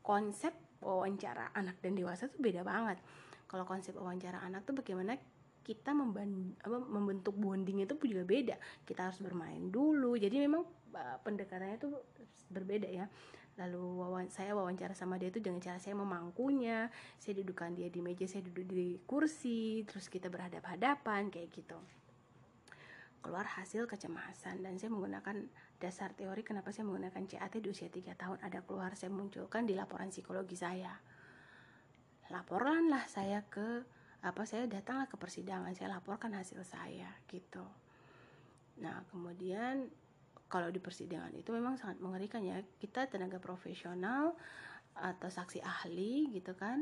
konsep wawancara anak dan dewasa tuh beda banget. Kalau konsep wawancara anak tuh bagaimana kita membentuk bonding itu juga beda kita harus bermain dulu jadi memang uh, pendekatannya itu berbeda ya lalu wawan saya wawancara sama dia itu dengan cara saya memangkunya. Saya dudukkan dia di meja saya duduk di kursi terus kita berhadap hadapan kayak gitu. Keluar hasil kecemasan dan saya menggunakan dasar teori kenapa saya menggunakan CAT di usia 3 tahun. Ada keluar saya munculkan di laporan psikologi saya. Laporanlah saya ke apa saya datanglah ke persidangan saya laporkan hasil saya gitu. Nah kemudian kalau di persidangan itu memang sangat mengerikan ya. Kita tenaga profesional atau saksi ahli gitu kan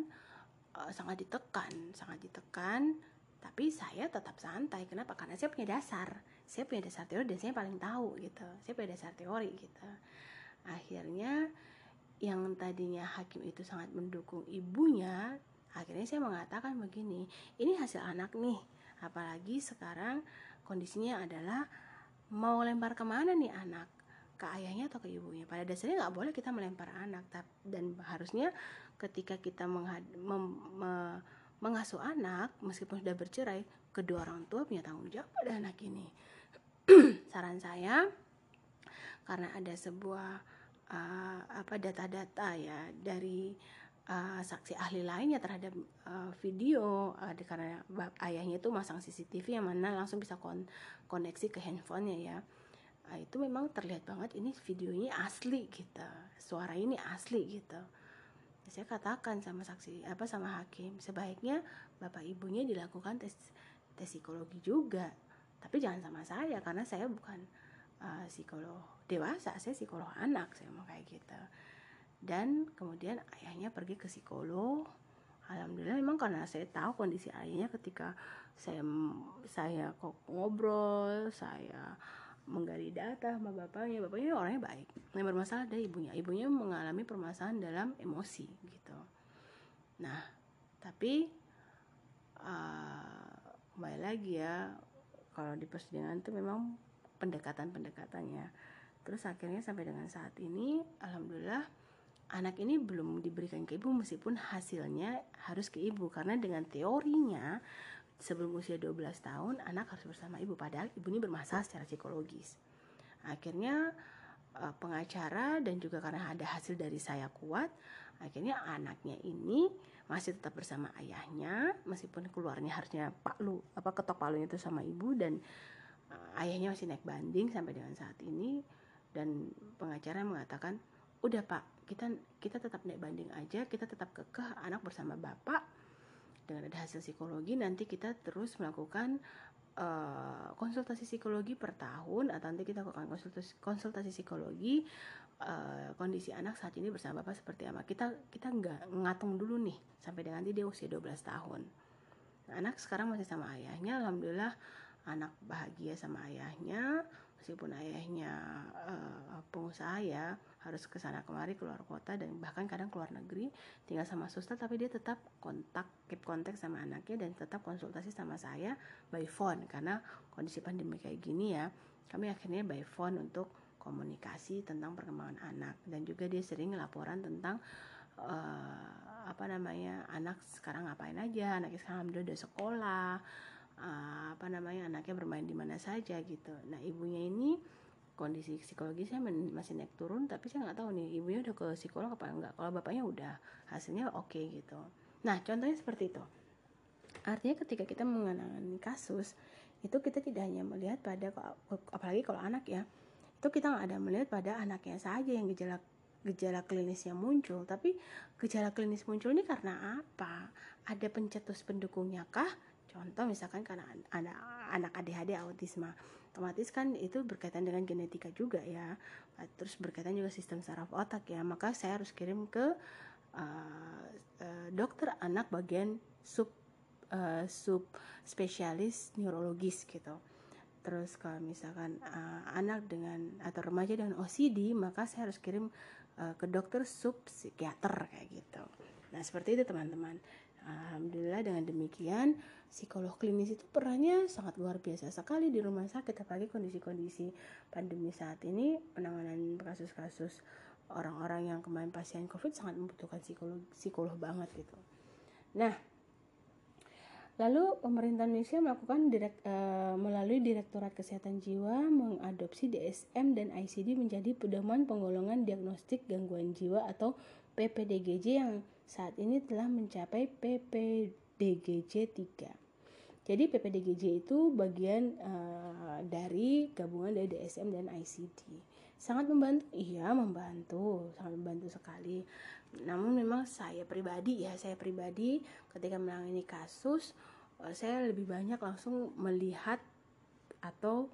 uh, sangat ditekan sangat ditekan. Tapi saya tetap santai. Kenapa? Karena saya punya dasar. Saya punya dasar teori dan saya paling tahu gitu. Saya punya dasar teori gitu. Akhirnya yang tadinya hakim itu sangat mendukung ibunya akhirnya saya mengatakan begini ini hasil anak nih. Apalagi sekarang kondisinya adalah mau lempar ke mana nih anak? Ke ayahnya atau ke ibunya? Pada dasarnya nggak boleh kita melempar anak dan harusnya ketika kita menghad, mem, me, mengasuh anak meskipun sudah bercerai kedua orang tua punya tanggung jawab pada anak ini. [clears throat] Saran saya karena ada sebuah uh, apa data-data ya dari uh, saksi ahli lainnya terhadap uh, video uh, karena ayahnya itu masang CCTV yang mana langsung bisa kon koneksi ke handphonenya ya. Uh, itu memang terlihat banget ini videonya asli gitu suara ini asli gitu. Saya katakan sama saksi apa sama hakim sebaiknya bapak ibunya dilakukan tes tes psikologi juga. Tapi jangan sama saya karena saya bukan uh, psikolog dewasa saya psikolog anak saya mau kayak gitu dan kemudian ayahnya pergi ke psikolog. Alhamdulillah memang karena saya tahu kondisi ayahnya ketika saya saya kok ngobrol saya menggali data sama bapaknya bapaknya orangnya baik. Yang bermasalah ada ibunya. Ibunya mengalami permasalahan dalam emosi gitu. Nah tapi uh, kembali lagi ya kalau di persidangan itu memang pendekatan-pendekatannya. Terus akhirnya sampai dengan saat ini alhamdulillah anak ini belum diberikan ke ibu meskipun hasilnya harus ke ibu. Karena dengan teorinya sebelum usia 12 tahun anak harus bersama ibu. Padahal ibu ini bermasalah secara psikologis. Akhirnya eh, pengacara dan juga karena ada hasil dari saya kuat, akhirnya anaknya ini masih tetap bersama ayahnya meskipun keluarnya harusnya pak lu apa ketok palunya itu sama ibu. Dan uh, ayahnya masih naik banding sampai dengan saat ini. Dan pengacara mengatakan udah pak kita kita tetap naik banding aja kita tetap kekeh anak bersama bapak. Dengan ada hasil psikologi nanti kita terus melakukan uh, konsultasi psikologi per tahun atau nanti kita lakukan konsultasi konsultasi psikologi uh, kondisi anak saat ini bersama bapak seperti apa. Kita kita nggak ngatung dulu nih sampai dengan nanti dia usia 12 tahun. Anak sekarang masih sama ayahnya alhamdulillah anak bahagia sama ayahnya meskipun ayahnya uh, pengusaha ya harus ke sana kemari keluar kota dan bahkan kadang keluar negeri tinggal sama suster tapi dia tetap kontak keep kontak sama anaknya dan tetap konsultasi sama saya by phone. Karena kondisi pandemi kayak gini ya kami akhirnya by phone untuk komunikasi tentang perkembangan anak. Dan juga dia sering laporan tentang uh, apa namanya anak sekarang ngapain aja anaknya sekarang udah udah sekolah uh, apa namanya anaknya bermain di mana saja gitu. Nah ibunya ini kondisi psikologisnya masih naik turun tapi saya nggak tahu nih ibunya udah ke psikolog apa enggak kalau bapaknya udah hasilnya oke okay, gitu. Nah contohnya seperti itu. Artinya ketika kita mengenai kasus itu kita tidak hanya melihat pada apalagi kalau anak ya itu kita nggak ada melihat pada anaknya saja yang gejala gejala klinisnya muncul. Tapi gejala klinis muncul ini karena apa? Ada pencetus pendukungnya kah contoh misalkan karena ada anak ADHD autisme otomatis kan itu berkaitan dengan genetika juga ya. Terus berkaitan juga sistem saraf otak ya. Maka saya harus kirim ke uh, uh, dokter anak bagian sub uh, sub spesialis neurologis gitu. Terus kalau misalkan uh, anak dengan atau remaja dengan OCD maka saya harus kirim uh, ke dokter sub psikiater kayak gitu. Nah seperti itu teman-teman Alhamdulillah dengan demikian psikolog klinis itu perannya sangat luar biasa sekali di rumah sakit apalagi kondisi-kondisi pandemi saat ini penanganan kasus-kasus orang-orang yang kemarin pasien covid sangat membutuhkan psikolog psikolog banget gitu. Nah, Lalu pemerintah Indonesia melakukan direk, e, melalui Direktorat Kesehatan Jiwa mengadopsi DSM dan ICD menjadi pedoman penggolongan diagnostik gangguan jiwa atau PPDGJ yang saat ini telah mencapai PPDGJ 3. Jadi PPDGJ itu bagian uh, dari gabungan dari DSM dan ICD. Sangat membantu? Iya, membantu, sangat membantu sekali. Namun memang saya pribadi ya, saya pribadi ketika menangani kasus, uh, saya lebih banyak langsung melihat atau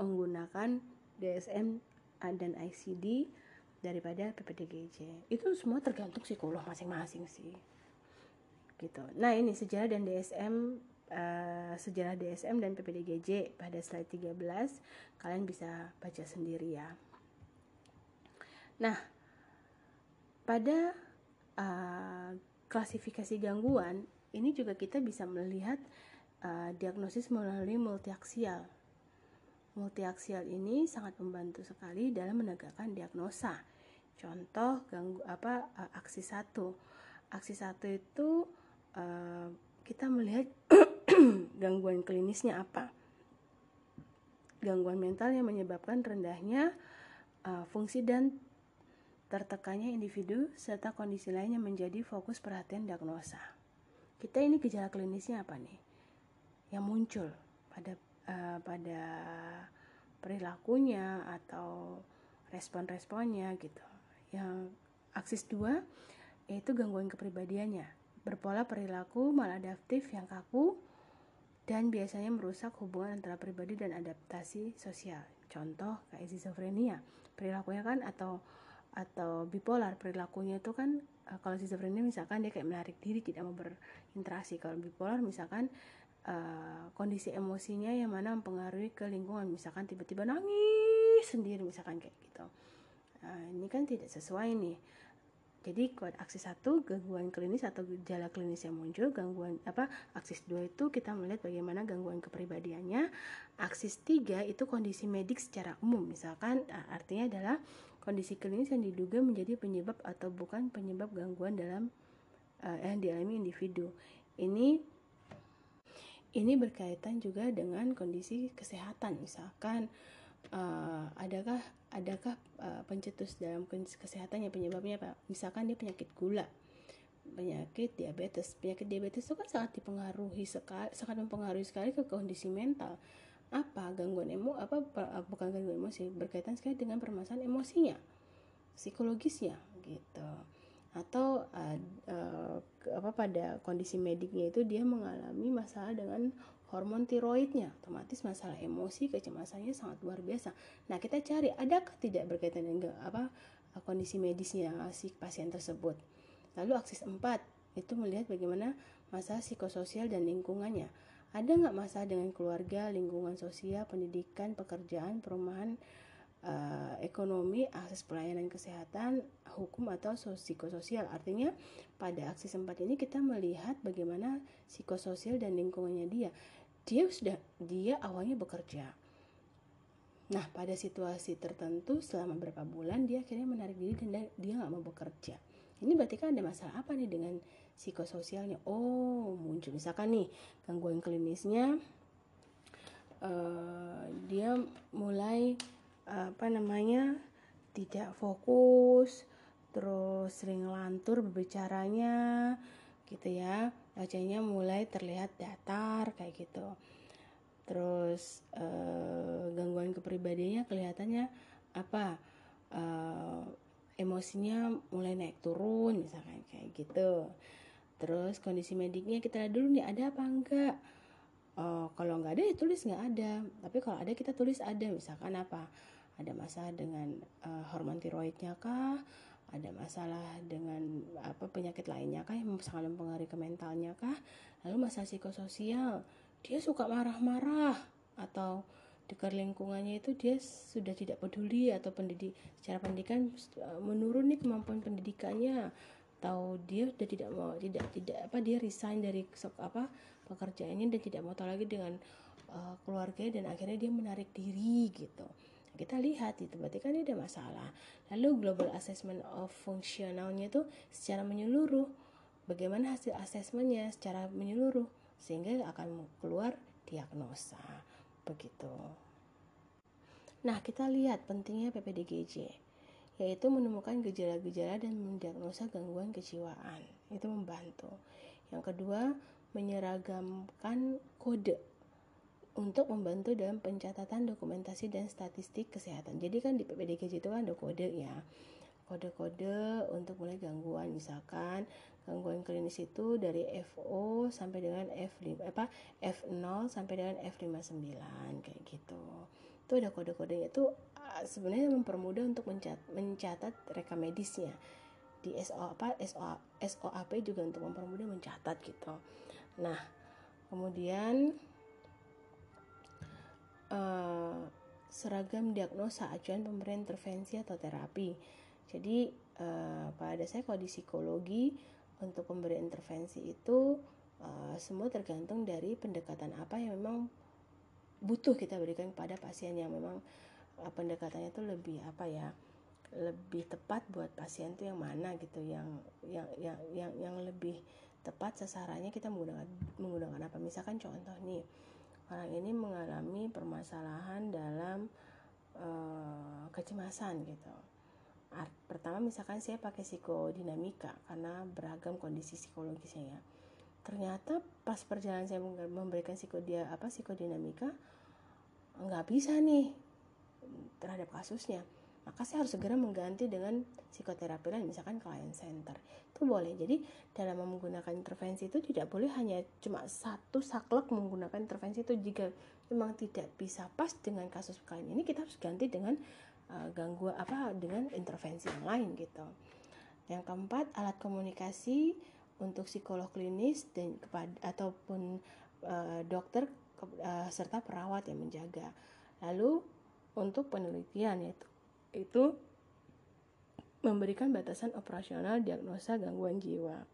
menggunakan DSM dan ICD daripada PPDGJ itu semua tergantung psikolog masing-masing sih. Gitu. Nah ini sejarah dan DSM uh, eh, sejarah DSM dan PPDGJ pada slide 13 kalian bisa baca sendiri ya. Nah pada uh, klasifikasi gangguan ini juga kita bisa melihat uh, diagnosis melalui multiaksial multiaksial ini sangat membantu sekali dalam menegakkan diagnosa Contoh ganggu apa uh, aksi satu. Aksi satu itu uh, kita melihat [clears throat] gangguan klinisnya apa. Gangguan mental yang menyebabkan rendahnya uh, fungsi dan tertekannya individu serta kondisi lainnya menjadi fokus perhatian diagnosa. Kita ini gejala klinisnya apa nih? Yang muncul pada uh, pada perilakunya atau respon-responnya gitu. Yang aksis dua yaitu gangguan kepribadiannya, berpola perilaku maladaptif yang kaku dan biasanya merusak hubungan antara pribadi dan adaptasi sosial. Contoh kayak schizophrenia, perilakunya kan atau atau bipolar perilakunya itu kan uh, kalau schizophrenia misalkan dia kayak menarik diri tidak mau berinteraksi kalau bipolar misalkan uh, kondisi emosinya yang mana mempengaruhi ke lingkungan misalkan tiba-tiba nangis sendiri misalkan kayak gitu uh, ini kan tidak sesuai nih jadi kuat aksis satu gangguan klinis atau gejala klinis yang muncul, gangguan apa aksis dua itu kita melihat bagaimana gangguan kepribadiannya. Aksis tiga itu kondisi medik secara umum, misalkan artinya adalah kondisi klinis yang diduga menjadi penyebab atau bukan penyebab gangguan dalam uh, yang dialami individu. Ini ini berkaitan juga dengan kondisi kesehatan, misalkan uh, adakah adakah uh, pencetus dalam kesehatan yang penyebabnya apa? Misalkan dia penyakit gula, penyakit diabetes. Penyakit diabetes itu kan sangat dipengaruhi sekali, sangat mempengaruhi sekali ke kondisi mental. Apa gangguan emo apa uh, bukan gangguan emosi berkaitan sekali dengan permasalahan emosinya, psikologisnya gitu. Atau uh, uh, apa pada kondisi mediknya itu dia mengalami masalah dengan hormon tiroidnya, otomatis masalah emosi, kecemasannya sangat luar biasa. Nah, kita cari adakah tidak berkaitan dengan apa kondisi medisnya si pasien tersebut. Lalu aksis 4 itu melihat bagaimana masalah psikososial dan lingkungannya. Ada nggak masalah dengan keluarga, lingkungan sosial, pendidikan, pekerjaan, perumahan, uh, ekonomi, akses pelayanan kesehatan, hukum atau psikososial. Artinya pada aksis 4 ini kita melihat bagaimana psikososial dan lingkungannya dia. Dia sudah dia awalnya bekerja. Nah pada situasi tertentu selama beberapa bulan dia akhirnya menarik diri dan dia nggak mau bekerja. Ini berarti kan ada masalah apa nih dengan psikososialnya? Oh muncul misalkan nih gangguan klinisnya uh, dia mulai apa namanya tidak fokus terus sering lantur berbicaranya gitu ya. Wajahnya mulai terlihat datar kayak gitu. Terus uh, gangguan kepribadiannya kelihatannya apa? Uh, emosinya mulai naik turun misalkan kayak gitu. Terus kondisi mediknya kita lihat dulu nih ada apa enggak? Uh, kalau nggak ada ya tulis nggak ada. Tapi kalau ada kita tulis ada misalkan apa ada masalah dengan uh, hormon tiroidnya kah? Ada masalah dengan apa penyakit lainnya kah yang sangat mempengaruhi ke mentalnya kah? Lalu masalah psikososial dia suka marah-marah atau di lingkungannya itu dia sudah tidak peduli atau pendidik secara pendidikan eh, menurun nih kemampuan pendidikannya atau dia sudah tidak mau tidak tidak apa dia resign dari apa pekerjaannya dan tidak mau tahu lagi dengan uh, keluarganya dan akhirnya dia menarik diri gitu kita lihat itu berarti kan ini ada masalah. Lalu global assessment of functionalnya itu secara menyeluruh. Bagaimana hasil asesmennya secara menyeluruh sehingga akan keluar diagnosa. Begitu. Nah kita lihat pentingnya PPDGJ yaitu menemukan gejala-gejala dan mendiagnosa gangguan kejiwaan. Itu membantu. Yang kedua menyeragamkan kode untuk membantu dalam pencatatan dokumentasi dan statistik kesehatan. Jadi kan di PPDKJ itu kan ada kode ya. Kode-kode untuk mulai gangguan misalkan gangguan klinis itu dari FO sampai dengan F5 apa F0 sampai dengan F59 kayak gitu. Itu ada kode-kodenya itu ah, sebenarnya mempermudah untuk mencatat, mencatat rekam medisnya di SO apa SO SOAP juga untuk mempermudah mencatat gitu. Nah, kemudian uh, seragam diagnosa acuan pemberian intervensi atau terapi. Jadi uh, pada saya kalau di psikologi untuk pemberian intervensi itu uh, semua tergantung dari pendekatan apa yang memang butuh kita berikan kepada pasien yang memang uh, pendekatannya itu lebih apa ya lebih tepat buat pasien itu yang mana gitu yang yang yang yang yang lebih tepat sasarannya kita menggunakan menggunakan apa misalkan contoh nih orang ini mengalami permasalahan dalam uh, kecemasan gitu. Art, pertama misalkan saya pakai psikodinamika karena beragam kondisi psikologisnya ya. Ternyata pas perjalanan saya memberikan psikodia apa psikodinamika nggak bisa nih terhadap kasusnya maka saya harus segera mengganti dengan psikoterapi lain misalkan client center itu boleh jadi dalam menggunakan intervensi itu tidak boleh hanya cuma satu saklek menggunakan intervensi itu jika memang tidak bisa pas dengan kasus klien ini kita harus ganti dengan uh, gangguan apa dengan intervensi yang lain gitu. Yang keempat, alat komunikasi untuk psikolog klinis dan kepada ataupun uh, dokter ke, uh, serta perawat yang menjaga. Lalu untuk penelitian yaitu itu memberikan batasan operasional diagnosa gangguan jiwa.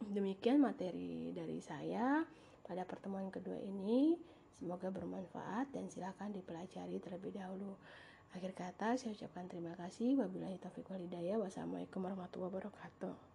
Demikian materi dari saya pada pertemuan kedua ini. Semoga bermanfaat dan silakan dipelajari terlebih dahulu. Akhir kata saya ucapkan terima kasih. Wabillahi taufiq walhidayah. Wassalamualaikum warahmatullahi wabarakatuh.